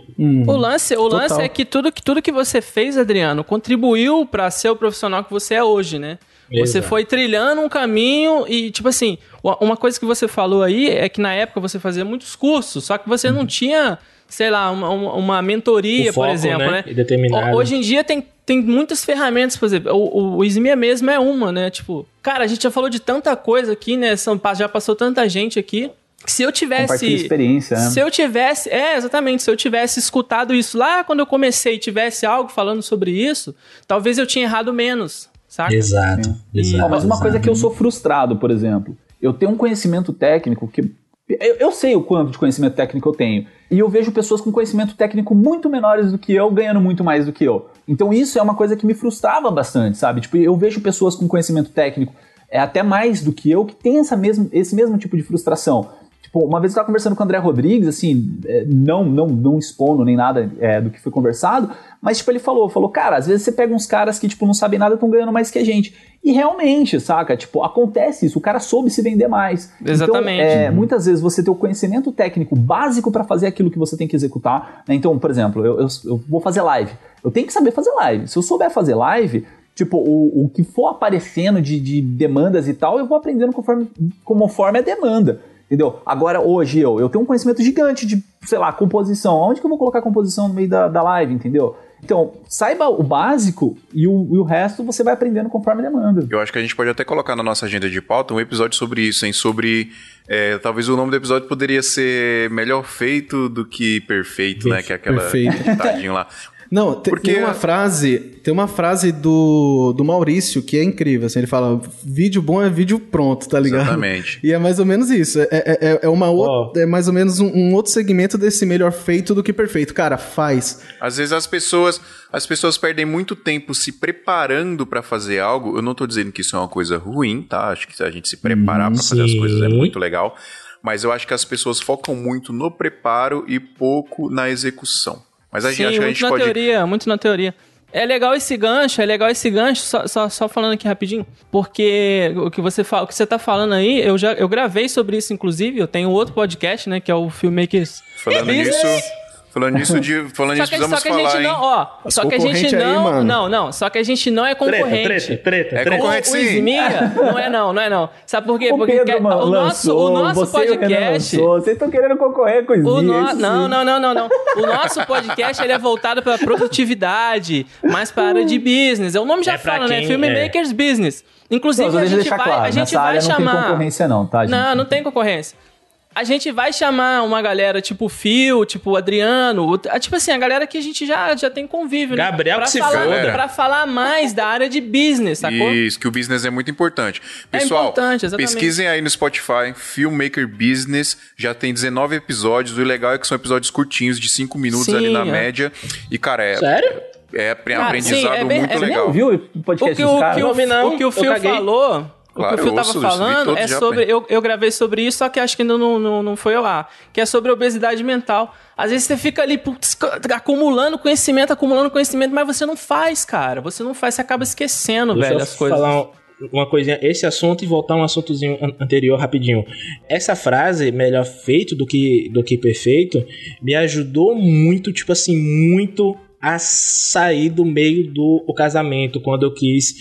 O lance, o lance é que tudo, que tudo que você fez, Adriano, contribuiu pra ser o profissional que você é hoje, né? Você Exato. foi trilhando um caminho e, tipo assim, uma- coisa que você falou aí é que na época você fazia muitos cursos, só que você não tinha, sei lá, uma, uma- mentoria, Uhum. O foco, por exemplo, né? né? Hoje em dia tem, tem muitas ferramentas, por exemplo, o, o Ismia mesmo é uma, né? Tipo, cara, a gente já falou de tanta coisa aqui, né? São, já passou tanta gente aqui. Se eu tivesse. experiência, né? Se eu tivesse. É, exatamente. Se eu tivesse escutado isso lá quando eu comecei e tivesse algo falando sobre isso, talvez eu tinha errado menos, saca? Exato. Exato. Mas uma coisa que eu sou frustrado, por exemplo, eu tenho um conhecimento técnico que. Eu, eu sei o quanto de conhecimento técnico eu tenho. E eu vejo pessoas com conhecimento técnico muito menores do que eu, ganhando muito mais do que eu. Então isso é uma coisa que me frustrava bastante, sabe? Tipo, eu vejo pessoas com conhecimento técnico é até mais do que eu que tem essa mesmo, esse mesmo tipo de frustração. Tipo, uma vez eu estava conversando com o André Rodrigues, assim, é, não, não, não expondo nem nada é, do que foi conversado, mas tipo, ele falou, falou, cara, às vezes você pega uns caras que, tipo, não sabem nada e estão ganhando mais que a gente. E realmente, saca? Tipo, acontece isso, o cara soube se vender mais. Exatamente. Então, é, muitas vezes você tem o conhecimento técnico básico para fazer aquilo que você tem que executar. né? Então, por exemplo, eu, eu, eu vou fazer live. Eu tenho que saber fazer live. Se eu souber fazer live, tipo, o, o que for aparecendo de, de demandas e tal, eu vou aprendendo conforme, conforme a demanda. Entendeu? Agora, hoje, eu, eu tenho um conhecimento gigante de, sei lá, composição. Onde que eu vou colocar composição no meio da, da live, entendeu? Então, saiba o básico e o, e o resto você vai aprendendo conforme a demanda. Eu acho que a gente pode até colocar na nossa agenda de pauta um episódio sobre isso, hein? Sobre. é, talvez o nome do episódio poderia ser Melhor Feito do que Perfeito, né? Que é aquela Perfeito. tadinho lá. Não, Porque- tem uma frase, tem uma frase do, do Maurício que é incrível, assim, ele fala, vídeo bom é vídeo pronto, tá ligado? Exatamente. E é mais ou menos isso, é, é, é- é uma outra, é mais ou menos um, um outro segmento desse melhor feito do que perfeito. Cara, faz. Às vezes as pessoas, as pessoas perdem muito tempo se preparando pra fazer algo. Eu não tô dizendo que isso é uma coisa ruim, tá? Acho que a gente se preparar pra fazer as coisas é muito legal, mas eu acho que as pessoas focam muito no preparo e pouco na execução. Mas a gente Sim, acho que a muito gente na pode teoria, muito na teoria. É legal esse gancho, é legal esse gancho, só, só, só falando aqui rapidinho, porque o que você fala, o que você tá falando aí, eu já eu gravei sobre isso, inclusive, eu tenho outro podcast, né, que é o Filmmakers Falando nisso, falando nisso de, falando Só nisso, precisamos só que a falar, gente hein? não, ó, só que a gente concorrente aí, não, não, não, só que a gente não é Treta, concorrente. treta, treta, É concorrente. O sim. Esmia, não é não, não é não. Sabe por quê? O Porque Pedro, mano, o nosso, lançou, o nosso o podcast, lançou. Vocês estão querendo concorrer com o o Esmia, no... isso Não, não, não, não, não. O nosso podcast ele é voltado para produtividade, mais para a área de business. O nome já É fala, né? quem- Filmmakers Business. Inclusive, Não, a eu gente vai, claro, a gente nessa vai área não tem chamar. concorrência não, tá, gente? Não, não tem concorrência. A gente vai chamar uma galera tipo o Phil, tipo o Adriano, o- ah, tipo assim, a galera que a gente já, já tem convívio, né? Gabriel pra que se falar. Pra falar mais da área de business, sacou? Isso, que o business é muito importante. Pessoal, importante, exatamente. pesquisem aí no Spotify, Filmmaker Business, já tem 19 episódios, o legal é que são episódios curtinhos, de 5 minutos Sim, ali na é. média. E, cara, é, Sério? é aprendizado sim, é bem- muito é bem- legal. Viu o O podcast que dos o, que o, Não vi, não. o que o Phil falou, Claro, o que o Phil eu tava falando é sobre. Eu, eu gravei sobre isso, só que acho que ainda não, não, não foi ar. Que é sobre obesidade mental. Às vezes você fica ali putz, acumulando conhecimento, acumulando conhecimento, mas você não faz, cara. Você não faz, você acaba esquecendo, Deixa velho, eu as coisas. falar um- uma coisinha, esse assunto e voltar a um assuntozinho an- anterior rapidinho. Essa frase, melhor feito do que, do que perfeito, me ajudou muito, tipo assim, muito a sair do meio do casamento, quando eu quis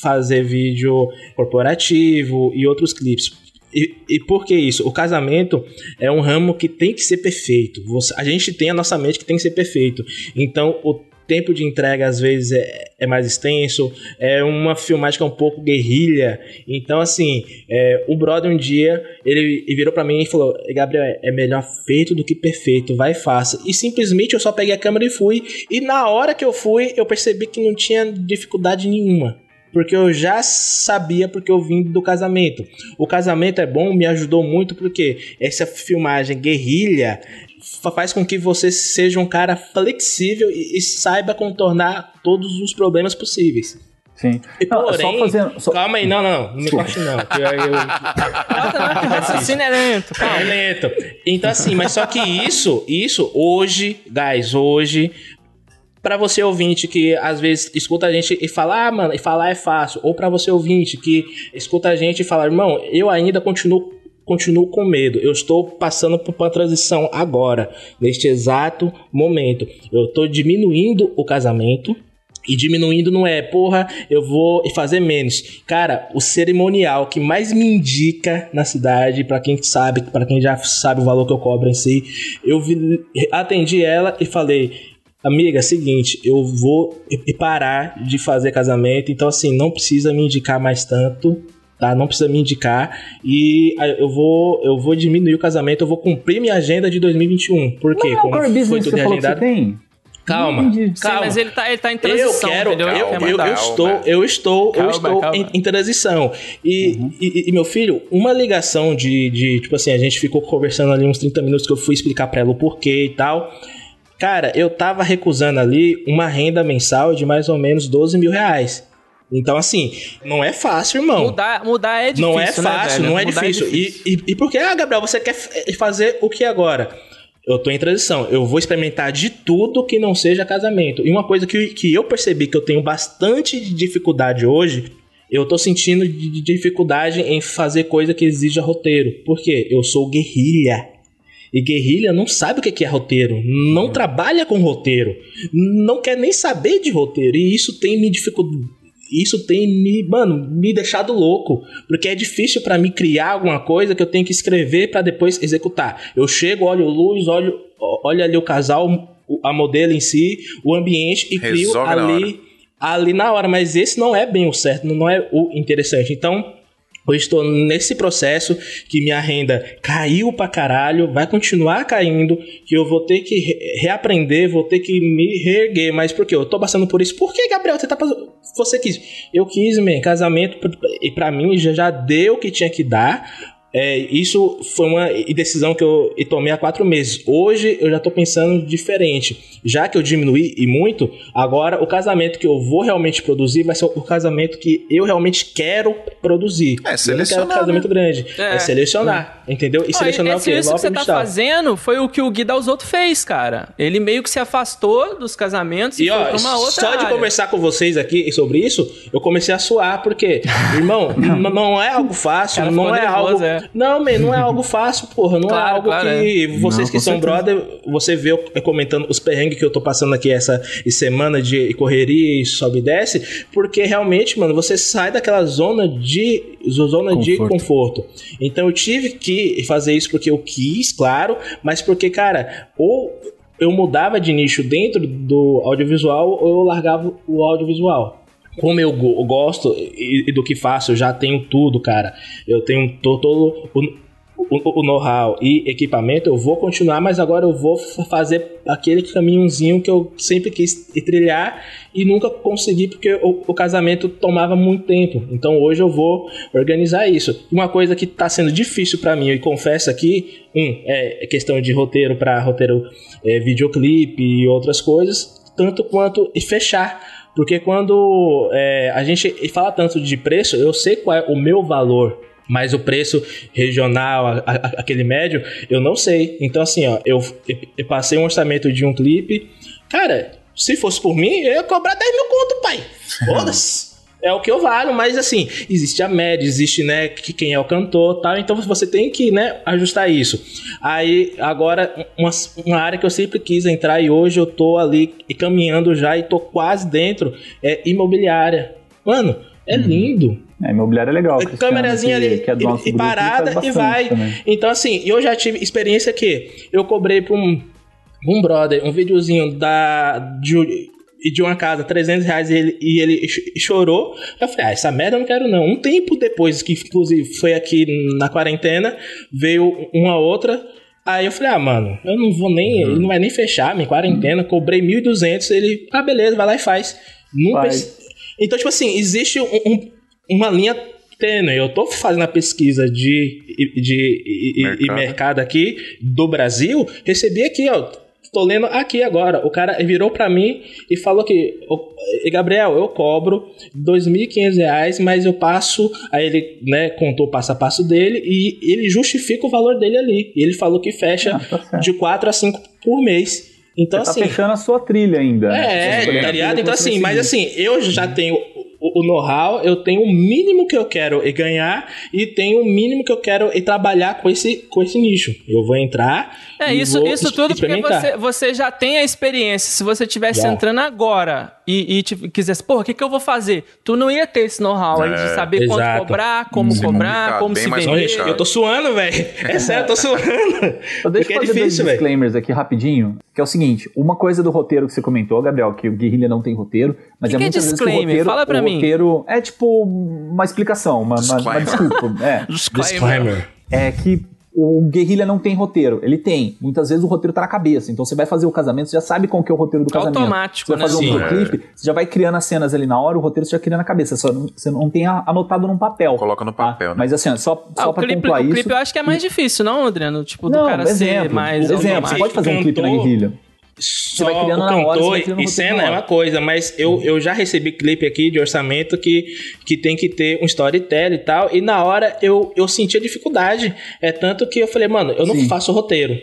fazer vídeo corporativo e outros clipes. E, e por que isso? O casamento é um ramo que tem que ser perfeito. Você- a gente tem a nossa mente que tem que ser perfeito. Então, o tempo de entrega às vezes é, é mais extenso, é uma filmagem que é um pouco guerrilha. Então, assim, é, o brother um dia ele virou pra mim e falou: Gabriel, é melhor feito do que perfeito, vai fácil. E simplesmente eu só peguei a câmera e fui. E na hora que eu fui, eu percebi que não tinha dificuldade nenhuma. Porque eu já sabia porque eu vim do casamento. O casamento é bom, me ajudou muito porque essa filmagem guerrilha faz com que você seja um cara flexível e, e saiba contornar todos os problemas possíveis. Sim. E Não, porém, só fazendo... só- calma aí, não, não, não, não me corte não. que aí eu, que o raciocínio é lento, é calma. lento. Então, assim, mas só que isso, isso, hoje, guys, hoje, pra você ouvinte que às vezes escuta a gente e fala, ah, mano, e falar é fácil. Ou pra você ouvinte que escuta a gente e fala, irmão, eu ainda continuo. Continuo com medo. Eu estou passando por uma transição agora, neste exato momento. Eu estou diminuindo o casamento. E diminuindo não é, porra, eu vou fazer menos. Cara, o cerimonial que mais me indica na cidade, pra quem sabe, pra quem já sabe o valor que eu cobro em si, eu vi- atendi ela e falei: Amiga, seguinte, eu vou parar de fazer casamento, então assim, não precisa me indicar mais tanto, tá? Não precisa me indicar e ah, eu vou eu vou diminuir o casamento, eu vou cumprir minha agenda de 2021. Por quê? Não é o core business que você falou que você tem? Calma, entendi. Sim, calma. mas ele tá, ele tá em Eu transição, quero, entendeu? eu, eu, mandar. eu estou, eu estou, Calma, eu estou calma. Em, em transição. E, e, e, meu filho, uma ligação de, de, tipo assim, a gente ficou conversando ali uns 30 minutos que eu fui explicar pra ela o porquê e tal. Cara, eu tava recusando ali uma renda mensal de mais ou menos 12 mil reais. Então, assim, não é fácil, irmão. Mudar, mudar é difícil, não é né, fácil, velho? não é Mudar difícil. E, e, e por que, ah, Gabriel, você quer f- fazer o que agora? Eu tô em transição. Eu vou experimentar de tudo que não seja casamento. E uma coisa que, que eu percebi que eu tenho bastante de dificuldade hoje, eu tô sentindo de, de dificuldade em fazer coisa que exija roteiro. Por quê? Eu sou guerrilha. E guerrilha não sabe o que que é roteiro, não trabalha com roteiro, não quer nem saber de roteiro. E isso tem me dificultado. Isso tem me, mano, me deixado louco, porque é difícil pra mim criar alguma coisa que eu tenho que escrever pra depois executar. Eu chego, olho luz, olho, olho ali o casal, a modelo em si, o ambiente e crio Resolve na ali, ali na hora. Mas esse não é bem o certo, não é o interessante. Então, eu estou nesse processo que minha renda caiu pra caralho, vai continuar caindo, que eu vou ter que re- reaprender, vou ter que me reerguer. Mas por quê? Eu tô passando por isso. Por que, Gabriel? Você tá. Você quis. Eu quis, man, casamento, e pra mim já, já deu o que tinha que dar. É, isso foi uma decisão que eu tomei há quatro meses. Hoje eu já tô pensando diferente. Já que eu diminuí e muito, agora o casamento que eu vou realmente produzir vai ser o casamento que eu realmente quero produzir. É, eu não quero selecionar, um casamento grande. É. É, selecionar, entendeu? E Ó, selecionar o esse, quê? isso que você tá edital. fazendo foi o que o Gui Dalzotto fez, cara. Ele meio que se afastou dos casamentos e, E foi ó, pra uma outra só de área. conversar com vocês aqui sobre isso, eu comecei a suar, porque, irmão, não é algo fácil, não é nervoso, algo. É. Não, man, não é algo fácil, porra. Não Claro, é algo claro, que vocês Não, que são certeza. brother, você vê eu comentando os perrengues que eu tô passando aqui essa semana de correria e sobe e desce, porque realmente, mano, você sai daquela zona de zona de Conforto. conforto. Então eu tive que fazer isso porque eu quis, claro, mas porque, cara, ou eu mudava de nicho dentro do audiovisual ou eu largava o audiovisual. Como eu go- gosto e, do que faço, eu já tenho tudo, cara. Eu tenho to- todo o, o- know-how e equipamento, eu vou continuar, mas agora eu vou fazer aquele caminhozinho que eu sempre quis trilhar e nunca consegui porque o, o casamento tomava muito tempo. Então hoje eu vou organizar isso. Uma coisa que está sendo difícil para mim, e confesso aqui, um, é questão de roteiro para roteiro é, videoclipe e outras coisas, tanto quanto fechar. Porque quando é, a gente fala tanto de preço, eu sei qual é o meu valor. Mas o preço regional, a- a- aquele médio, eu não sei. Então, assim, ó, eu, eu passei um orçamento de um clipe. Cara, se fosse por mim, eu ia cobrar 10 mil conto, pai. Foda-se. É o que eu valho, mas assim, existe a média, existe, né, que quem é o cantor tal, então você tem que, né, ajustar isso. Aí, agora, uma, uma área que eu sempre quis entrar e hoje eu tô ali caminhando já e tô quase dentro, é imobiliária. Mano, é lindo. É, imobiliário é legal. É câmerazinha ali que é e- e, parada e vai. também. Então, assim, eu já tive experiência que eu cobrei pra um, um brother um videozinho da, de, de uma casa, 300 reais, e ele, e ele ch- chorou. Eu falei, ah, essa merda eu não quero não. Um tempo depois, que inclusive foi aqui na quarentena, veio uma outra. Aí eu falei, ah, mano, eu não vou nem. Uhum. Ele não vai nem fechar minha quarentena. Cobrei 1.200. Ele, ah, beleza, vai lá e faz. Então, tipo assim, existe um- um- uma linha tênue. Eu tô fazendo a pesquisa de, de, de- e- e- Mercado. e mercado aqui do Brasil. Recebi aqui, ó. Tô lendo aqui agora. O cara virou pra mim e falou que, "Ô, eh, Gabriel, eu cobro 2.500 reais, mas eu passo. Aí ele, né, contou o passo a passo dele e ele justifica o valor dele ali. E ele falou que fecha Ah, tá de 4 a 5 por mês. Então, Você assim. tá fechando a sua trilha ainda. né? É, tá trilha ligado? Então, assim, mas assim, eu já tenho o, o know-how, eu tenho o mínimo que eu quero e ganhar e tenho o mínimo que eu quero e trabalhar com esse, com esse nicho. Eu vou entrar. É, isso, isso tudo porque você, você já tem a experiência. Se você tivesse Já. entrando agora e, e tipo, quisesse, porra, o que, que eu vou fazer? Tu não ia ter esse know-how aí de É, saber quanto exato. cobrar, como é cobrar, como se vender. eu tô suando, velho. É sério, eu tô suando. Então, deixa eu é fazer dois difícil, velho. disclaimers aqui rapidinho, que é o seguinte, uma coisa do roteiro que você comentou, Gabriel, que o Guerrilha não tem roteiro, mas Que é que é muitas vezes que o disclaimer? roteiro, Fala pra o mim. roteiro é tipo uma explicação, uma, uma, uma desculpa, é. Disclaimer. é que o guerrilha não tem roteiro. Ele tem. Muitas vezes o roteiro tá na cabeça. Então você vai fazer o casamento, você já sabe qual que é o roteiro do casamento. Automático, Você vai fazer né? um Sim. videoclipe, você já vai criando as cenas ali na hora, o roteiro você já cria na cabeça. Só não- você não tem anotado num papel. Coloca no tá? papel, né? Mas assim, só, Ah, só o pra clipe, pontuar o isso. clipe eu acho que é mais difícil, não, Adriano? Tipo, do não, cara ser exemplo, mais exemplo, você pode fazer um clipe na guerrilha. Só vai criando o na hora, você cantor vai criando e cena na é uma coisa, mas eu, eu já recebi clipe aqui de orçamento que, que tem que ter um storytelling e tal, e na hora eu, eu senti a dificuldade. É tanto que eu falei, mano, eu não Sim. faço roteiro.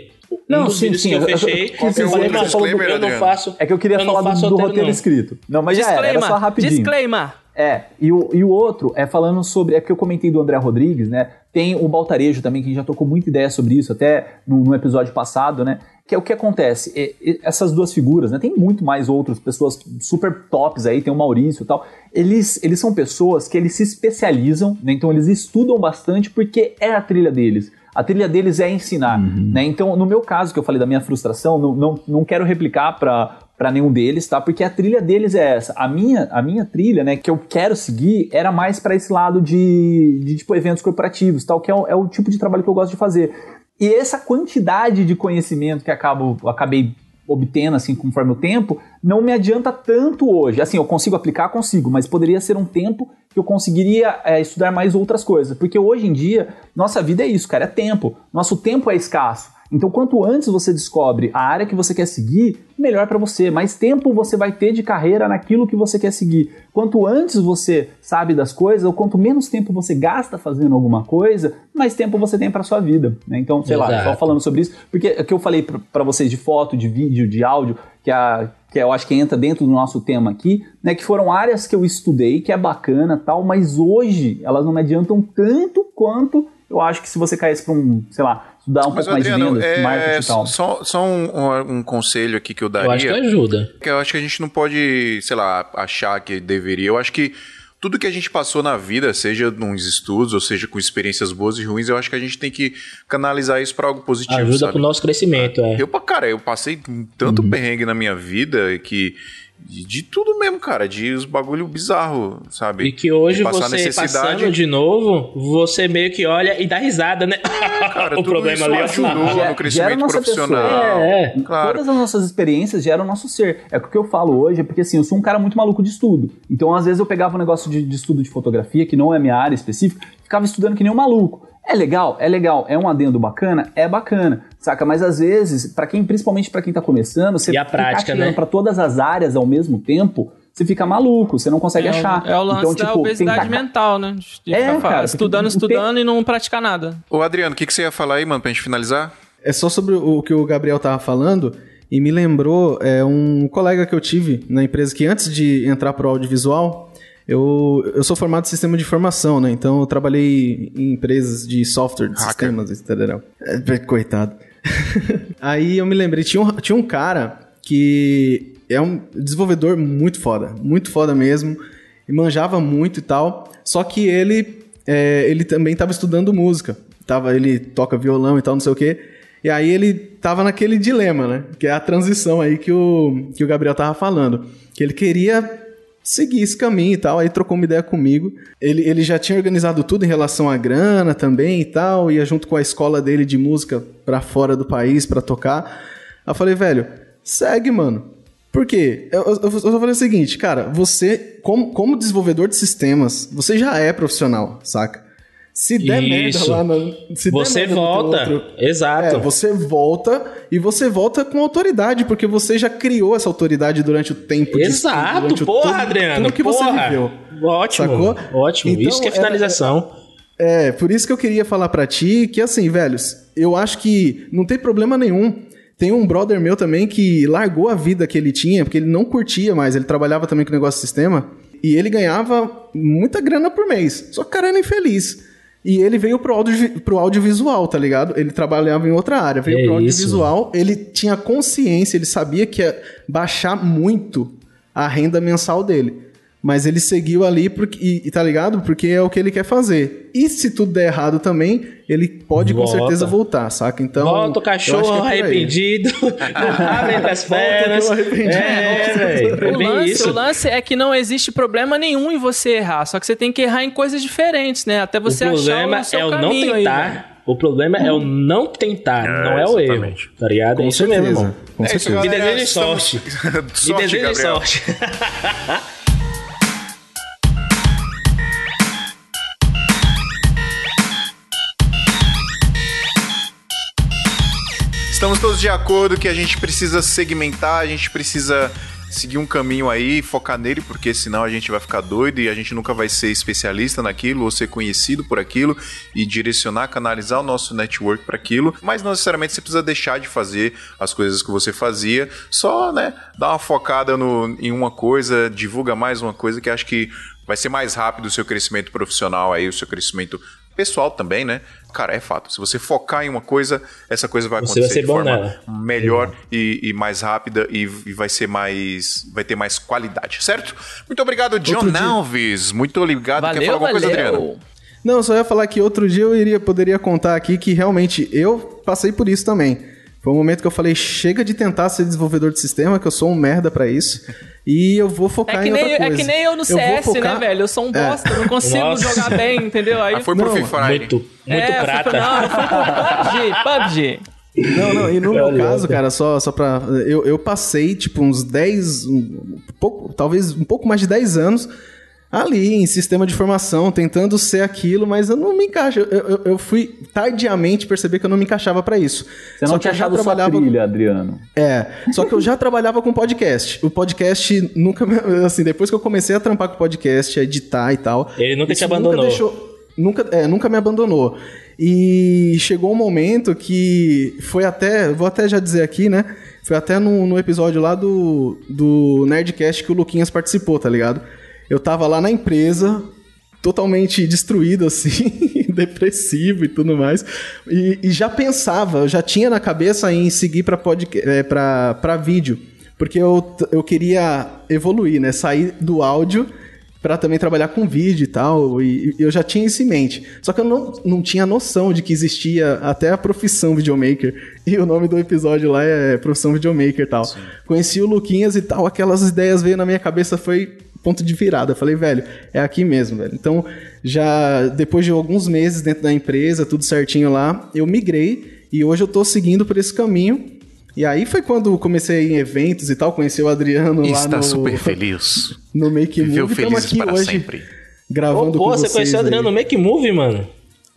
Não, um sim, sim, que eu eu- eu- fechei, é eu o falei, outro mano, disclaimer, eu não faço. É que eu queria eu falar do, do roteiro, não. escrito. Não, mas já era, era Disclaimer, só rapidinho. disclaimer. É, e o, e o outro é falando sobre. É que eu comentei do André Rodrigues, né? Tem o Baltarejo também, que a gente já tocou muita ideia sobre isso, até no, no episódio passado, né? Que é o que acontece. é- é- essas duas figuras, né? Tem muito mais outras pessoas super tops aí, tem o Maurício e tal. Eles, eles são pessoas que eles se especializam, né? Então eles estudam bastante porque é a trilha deles. A trilha deles é ensinar, né? Então, no meu caso, que eu falei da minha frustração, não, não, não quero replicar para nenhum deles, tá? Porque a trilha deles é essa. A minha, a minha trilha, né, que eu quero seguir, era mais para esse lado de, de tipo eventos corporativos, tal, que é o, é o tipo de trabalho que eu gosto de fazer. E essa quantidade de conhecimento que acabo, acabei obtendo, assim, conforme o tempo, não me adianta tanto hoje. Assim, eu consigo aplicar, consigo, mas poderia ser um tempo que eu conseguiria é, estudar mais outras coisas. Porque hoje em dia, nossa vida é isso, cara, é tempo. Nosso tempo é escasso. Então, quanto antes você descobre a área que você quer seguir, melhor para você. Mais tempo você vai ter de carreira naquilo que você quer seguir. Quanto antes você sabe das coisas, ou quanto menos tempo você gasta fazendo alguma coisa, mais tempo você tem para sua vida. né? Então, sei lá, Exato. só falando sobre isso, porque o que eu falei para vocês de foto, de vídeo, de áudio, que, a, que eu acho que entra dentro do nosso tema aqui, né, que foram áreas que eu estudei, que é bacana tal, mas hoje elas não me adiantam tanto quanto eu acho que se você caísse para um, sei lá, estudar um Mas, pouco mais de Adriano, vendas, é, marketing e tal. só, só um, um- um conselho aqui que eu daria. Eu acho que ajuda. que eu acho que a gente não pode, sei lá, achar que deveria. Eu acho que tudo que a gente passou na vida, seja nos estudos, ou seja com experiências boas e ruins, eu acho que a gente tem que canalizar isso pra algo positivo, Ajuda sabe? pro nosso crescimento, é. Eu, cara, eu passei tanto perrengue na minha vida que. De, de tudo mesmo, cara. De os bagulho bizarro, sabe? E que hoje De passar você necessidade. passando de novo, você meio que olha e dá risada, né? Cara, o tudo problema isso ali é ajudou Gera- no crescimento profissional. pessoa. É, claro. Todas as nossas experiências geram o nosso ser. É o que eu falo hoje, é porque assim, eu sou um cara muito maluco de estudo. Então, às vezes, eu pegava um negócio de, de estudo de fotografia, que não é minha área específica, ficava estudando que nem um maluco. É legal, é legal, é um adendo bacana, é bacana, saca? Mas às vezes, para quem, principalmente pra quem tá começando, você E a prática, né? pra todas as áreas ao mesmo tempo, você fica maluco, você não consegue É, achar. o- é o lance então, da tipo, obesidade tem que- mental, né? De É, ficar cara, estudando, estudando e não praticar nada. Ô, Adriano, o que, que você ia falar aí, mano, pra gente finalizar? É só sobre o que o Gabriel tava falando e me lembrou é, um colega que eu tive na empresa que antes de entrar pro audiovisual, eu, eu sou formado em sistema de informação, né? Então eu trabalhei em empresas de software, de Hacker. sistemas, etc. É, coitado. Aí eu me lembrei, tinha um, tinha um cara que é um desenvolvedor muito foda, muito foda mesmo, e manjava muito e tal, só que ele, é, ele também estava estudando música, tava, ele toca violão e tal, não sei o quê, e aí ele tava naquele dilema, né, que é a transição aí que o, que o Gabriel tava falando, que ele queria seguir esse caminho e tal. Aí trocou uma ideia comigo. Ele, ele já tinha organizado tudo em relação à grana também e tal. Ia junto com a escola dele de música pra fora do país pra tocar. Aí eu falei, velho, segue, mano. Por quê? Eu, eu, eu só falei o seguinte, cara, você, como, como desenvolvedor de sistemas, você já é profissional, saca? Se der merda Isso. lá no, se der Você merda volta. outro- Exato. é, você volta e você volta com autoridade, porque você já criou essa autoridade durante o tempo de Exato, o- porra, tudo- Adriano. tudo que porra. você viveu. Ótimo. Sacou? Ótimo. Então, Isso que é é- finalização. É, por isso que eu queria falar pra ti que, assim, velhos, eu acho que não tem problema nenhum. Tem um brother meu também que largou a vida que ele tinha, porque ele não curtia mais, ele trabalhava também com negócio de sistema, e ele ganhava muita grana por mês. Só que o cara era infeliz. E ele veio pro, audio, pro audiovisual, tá ligado? Ele trabalhava em outra área, veio É pro isso. audiovisual, ele tinha consciência, ele sabia que ia baixar muito a renda mensal dele. Mas ele seguiu ali porque, e, e tá ligado? Porque é o que ele quer fazer. E se tudo der errado também, ele pode Volta. com certeza voltar, saca? Então. Volta o eu acho que é cachorro aí. arrependido. Abre as pernas. O. É. É O lance, o lance é que não existe problema nenhum em você errar, só que você tem que errar em coisas diferentes, né? Até O você problema achar o seu é o não caminho aí, tentar. né? o problema é o não tentar, não é o erro. Tá ligado? Com é isso mesmo, certeza. irmão. Com É isso, certeza. Me galera. desejem sorte. Me sorte, desejem Gabriel. sorte. Estamos todos de acordo que a gente precisa segmentar, a gente precisa seguir um caminho aí, focar nele, porque senão a gente vai ficar doido e a gente nunca vai ser especialista naquilo ou ser conhecido por aquilo e direcionar, canalizar o nosso network para aquilo. Mas não necessariamente você precisa deixar de fazer as coisas que você fazia, só, né, dar uma focada no, em uma coisa, divulga mais uma coisa que acho que vai ser mais rápido o seu crescimento profissional aí, o seu crescimento pessoal também, né? Cara, é fato. Se você focar em uma coisa, essa coisa vai Você acontecer vai ser de bom forma nela. melhor e, e mais rápida e, e vai ser mais. vai ter mais qualidade, certo? Muito obrigado, John Alves. Muito obrigado. Quer Valeu, falar alguma coisa, Adriano? valeu. Não, eu só ia falar que outro dia eu iria, poderia contar aqui que realmente eu passei por isso também. Foi um momento que eu falei, chega de tentar ser desenvolvedor de sistema, que eu sou um merda pra isso. E eu vou focar É em nem, outra é coisa. que nem eu no vou CS, focar- né, velho? Eu sou um bosta, eu não consigo Nossa. jogar bem, entendeu? Aí Ah, foi pro Não, Free Fire. Muito, muito é, prata. Foi, não, foi pro PUBG, PUBG. Não, não, e no meu caso, cara, só, só pra. Eu, eu passei, tipo, uns 10. Um, pouco, talvez um pouco mais de 10 anos ali em sistema de formação, tentando ser aquilo, mas eu não me encaixo. Eu, eu, eu fui tardiamente perceber que eu não me encaixava pra isso. Você Só não que eu tinha já achado sua trabalhava- trilha, Adriano. É, só que eu já trabalhava com podcast. O podcast nunca, me- assim, depois que eu comecei a trampar com podcast, a editar e tal. Ele nunca te abandonou. Nunca, deixou, nunca, é, nunca me abandonou. E chegou um momento que foi até, vou até já dizer aqui, né? Foi até no, no episódio lá do, do Nerdcast que o Luquinhas participou, tá ligado? Eu tava lá na empresa, totalmente destruído, assim, depressivo e tudo mais. E, e já pensava, eu já tinha na cabeça em seguir pra, podca- é, pra, pra vídeo. Porque eu, eu queria evoluir, né? Sair do áudio pra também trabalhar com vídeo e tal. E, e eu já tinha isso em mente. Só que eu não, não tinha noção de que existia até a profissão videomaker. E o nome do episódio lá é Profissão Videomaker e tal. Conheci o Luquinhas e tal, aquelas ideias veio na minha cabeça, foi ponto de virada. Eu falei, velho, é aqui mesmo, velho. Então, já depois de alguns meses dentro da empresa, tudo certinho lá, eu migrei e hoje eu tô seguindo por esse caminho. E aí foi quando comecei em eventos e tal, conheci o Adriano lá Está no, super feliz. no Make Viveu Move. Aqui para hoje sempre. gravando pô, com você vocês conheceu o aí. Adriano no Make Movie, mano?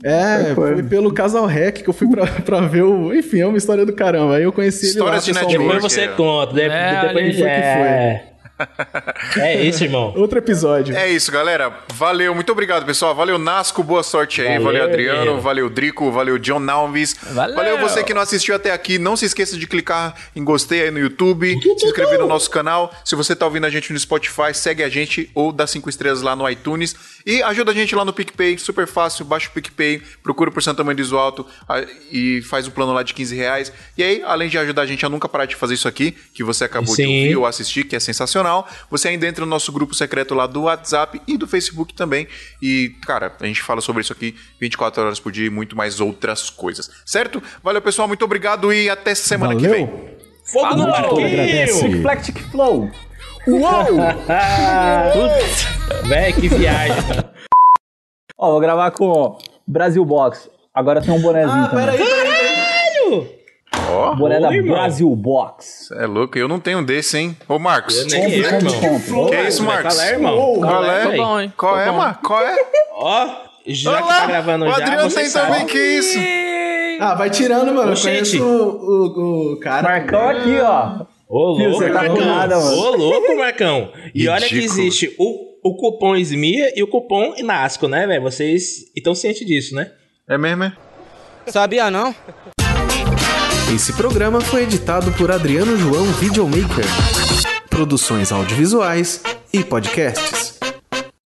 É, foi pelo Casal Rec que eu fui pra, pra ver o... Enfim, é uma história do caramba. Aí eu conheci Histórias de ele lá pessoalmente. Depois você é. conta. de- É, depois ali foi que é. É isso, irmão. Outro episódio. É isso, galera. Valeu, muito obrigado, pessoal. Valeu, Nasco, boa sorte aí. Valeu, Valeu, Adriano. meu. Valeu, Drico. Valeu, John Alves. Valeu. você que não assistiu até aqui. Não se esqueça de clicar em gostei aí no YouTube, se inscrever no nosso canal. Se você tá ouvindo a gente no Spotify, segue a gente ou dá cinco estrelas lá no iTunes. E ajuda a gente lá no PicPay, super fácil. Baixa o PicPay, procura por Santa Mãe do Iso Alto e faz o plano lá de 15 reais. E aí, além de ajudar a gente a nunca parar de fazer isso aqui, que você acabou de Sim. ouvir ou assistir, que é sensacional, você ainda entra no nosso grupo secreto lá do WhatsApp e do Facebook também. E, cara, a gente fala sobre isso aqui 24 horas por dia e muito mais outras coisas. Certo? Valeu, pessoal. Muito obrigado e até semana que vem. Valeu. Fogo no barquinho! Flectic Flow. Putz, Véi, que viagem. Ó, vou gravar com Brasil Box. Agora tem um bonezinho Ah, também. peraí, peraí. Ó, Boné da. Brasil Box. é louco. Eu não tenho desse, hein? Ô, Marcos. Eu nem eu, irmão. Que é isso, Marcos? Qual é, irmão? Qual é? Bom, hein? Qual é. Marcos? Qual é? Ó, já que Olá, tá gravando o já, Adriano você tem sabe. também, que isso? Ah, vai tirando, mano. Eu Gente. conheço o, o, o cara. Marcão aqui, ó. Ô, louco, você tá Marcão. nada. Ô, louco, Marcão. E olha que existe o, o cupom SMIA e o cupom Inasco, né, velho? Vocês estão cientes disso, né? É mesmo, é? Sabia não? Esse programa foi editado por Adriano João Videomaker. Produções audiovisuais e podcasts.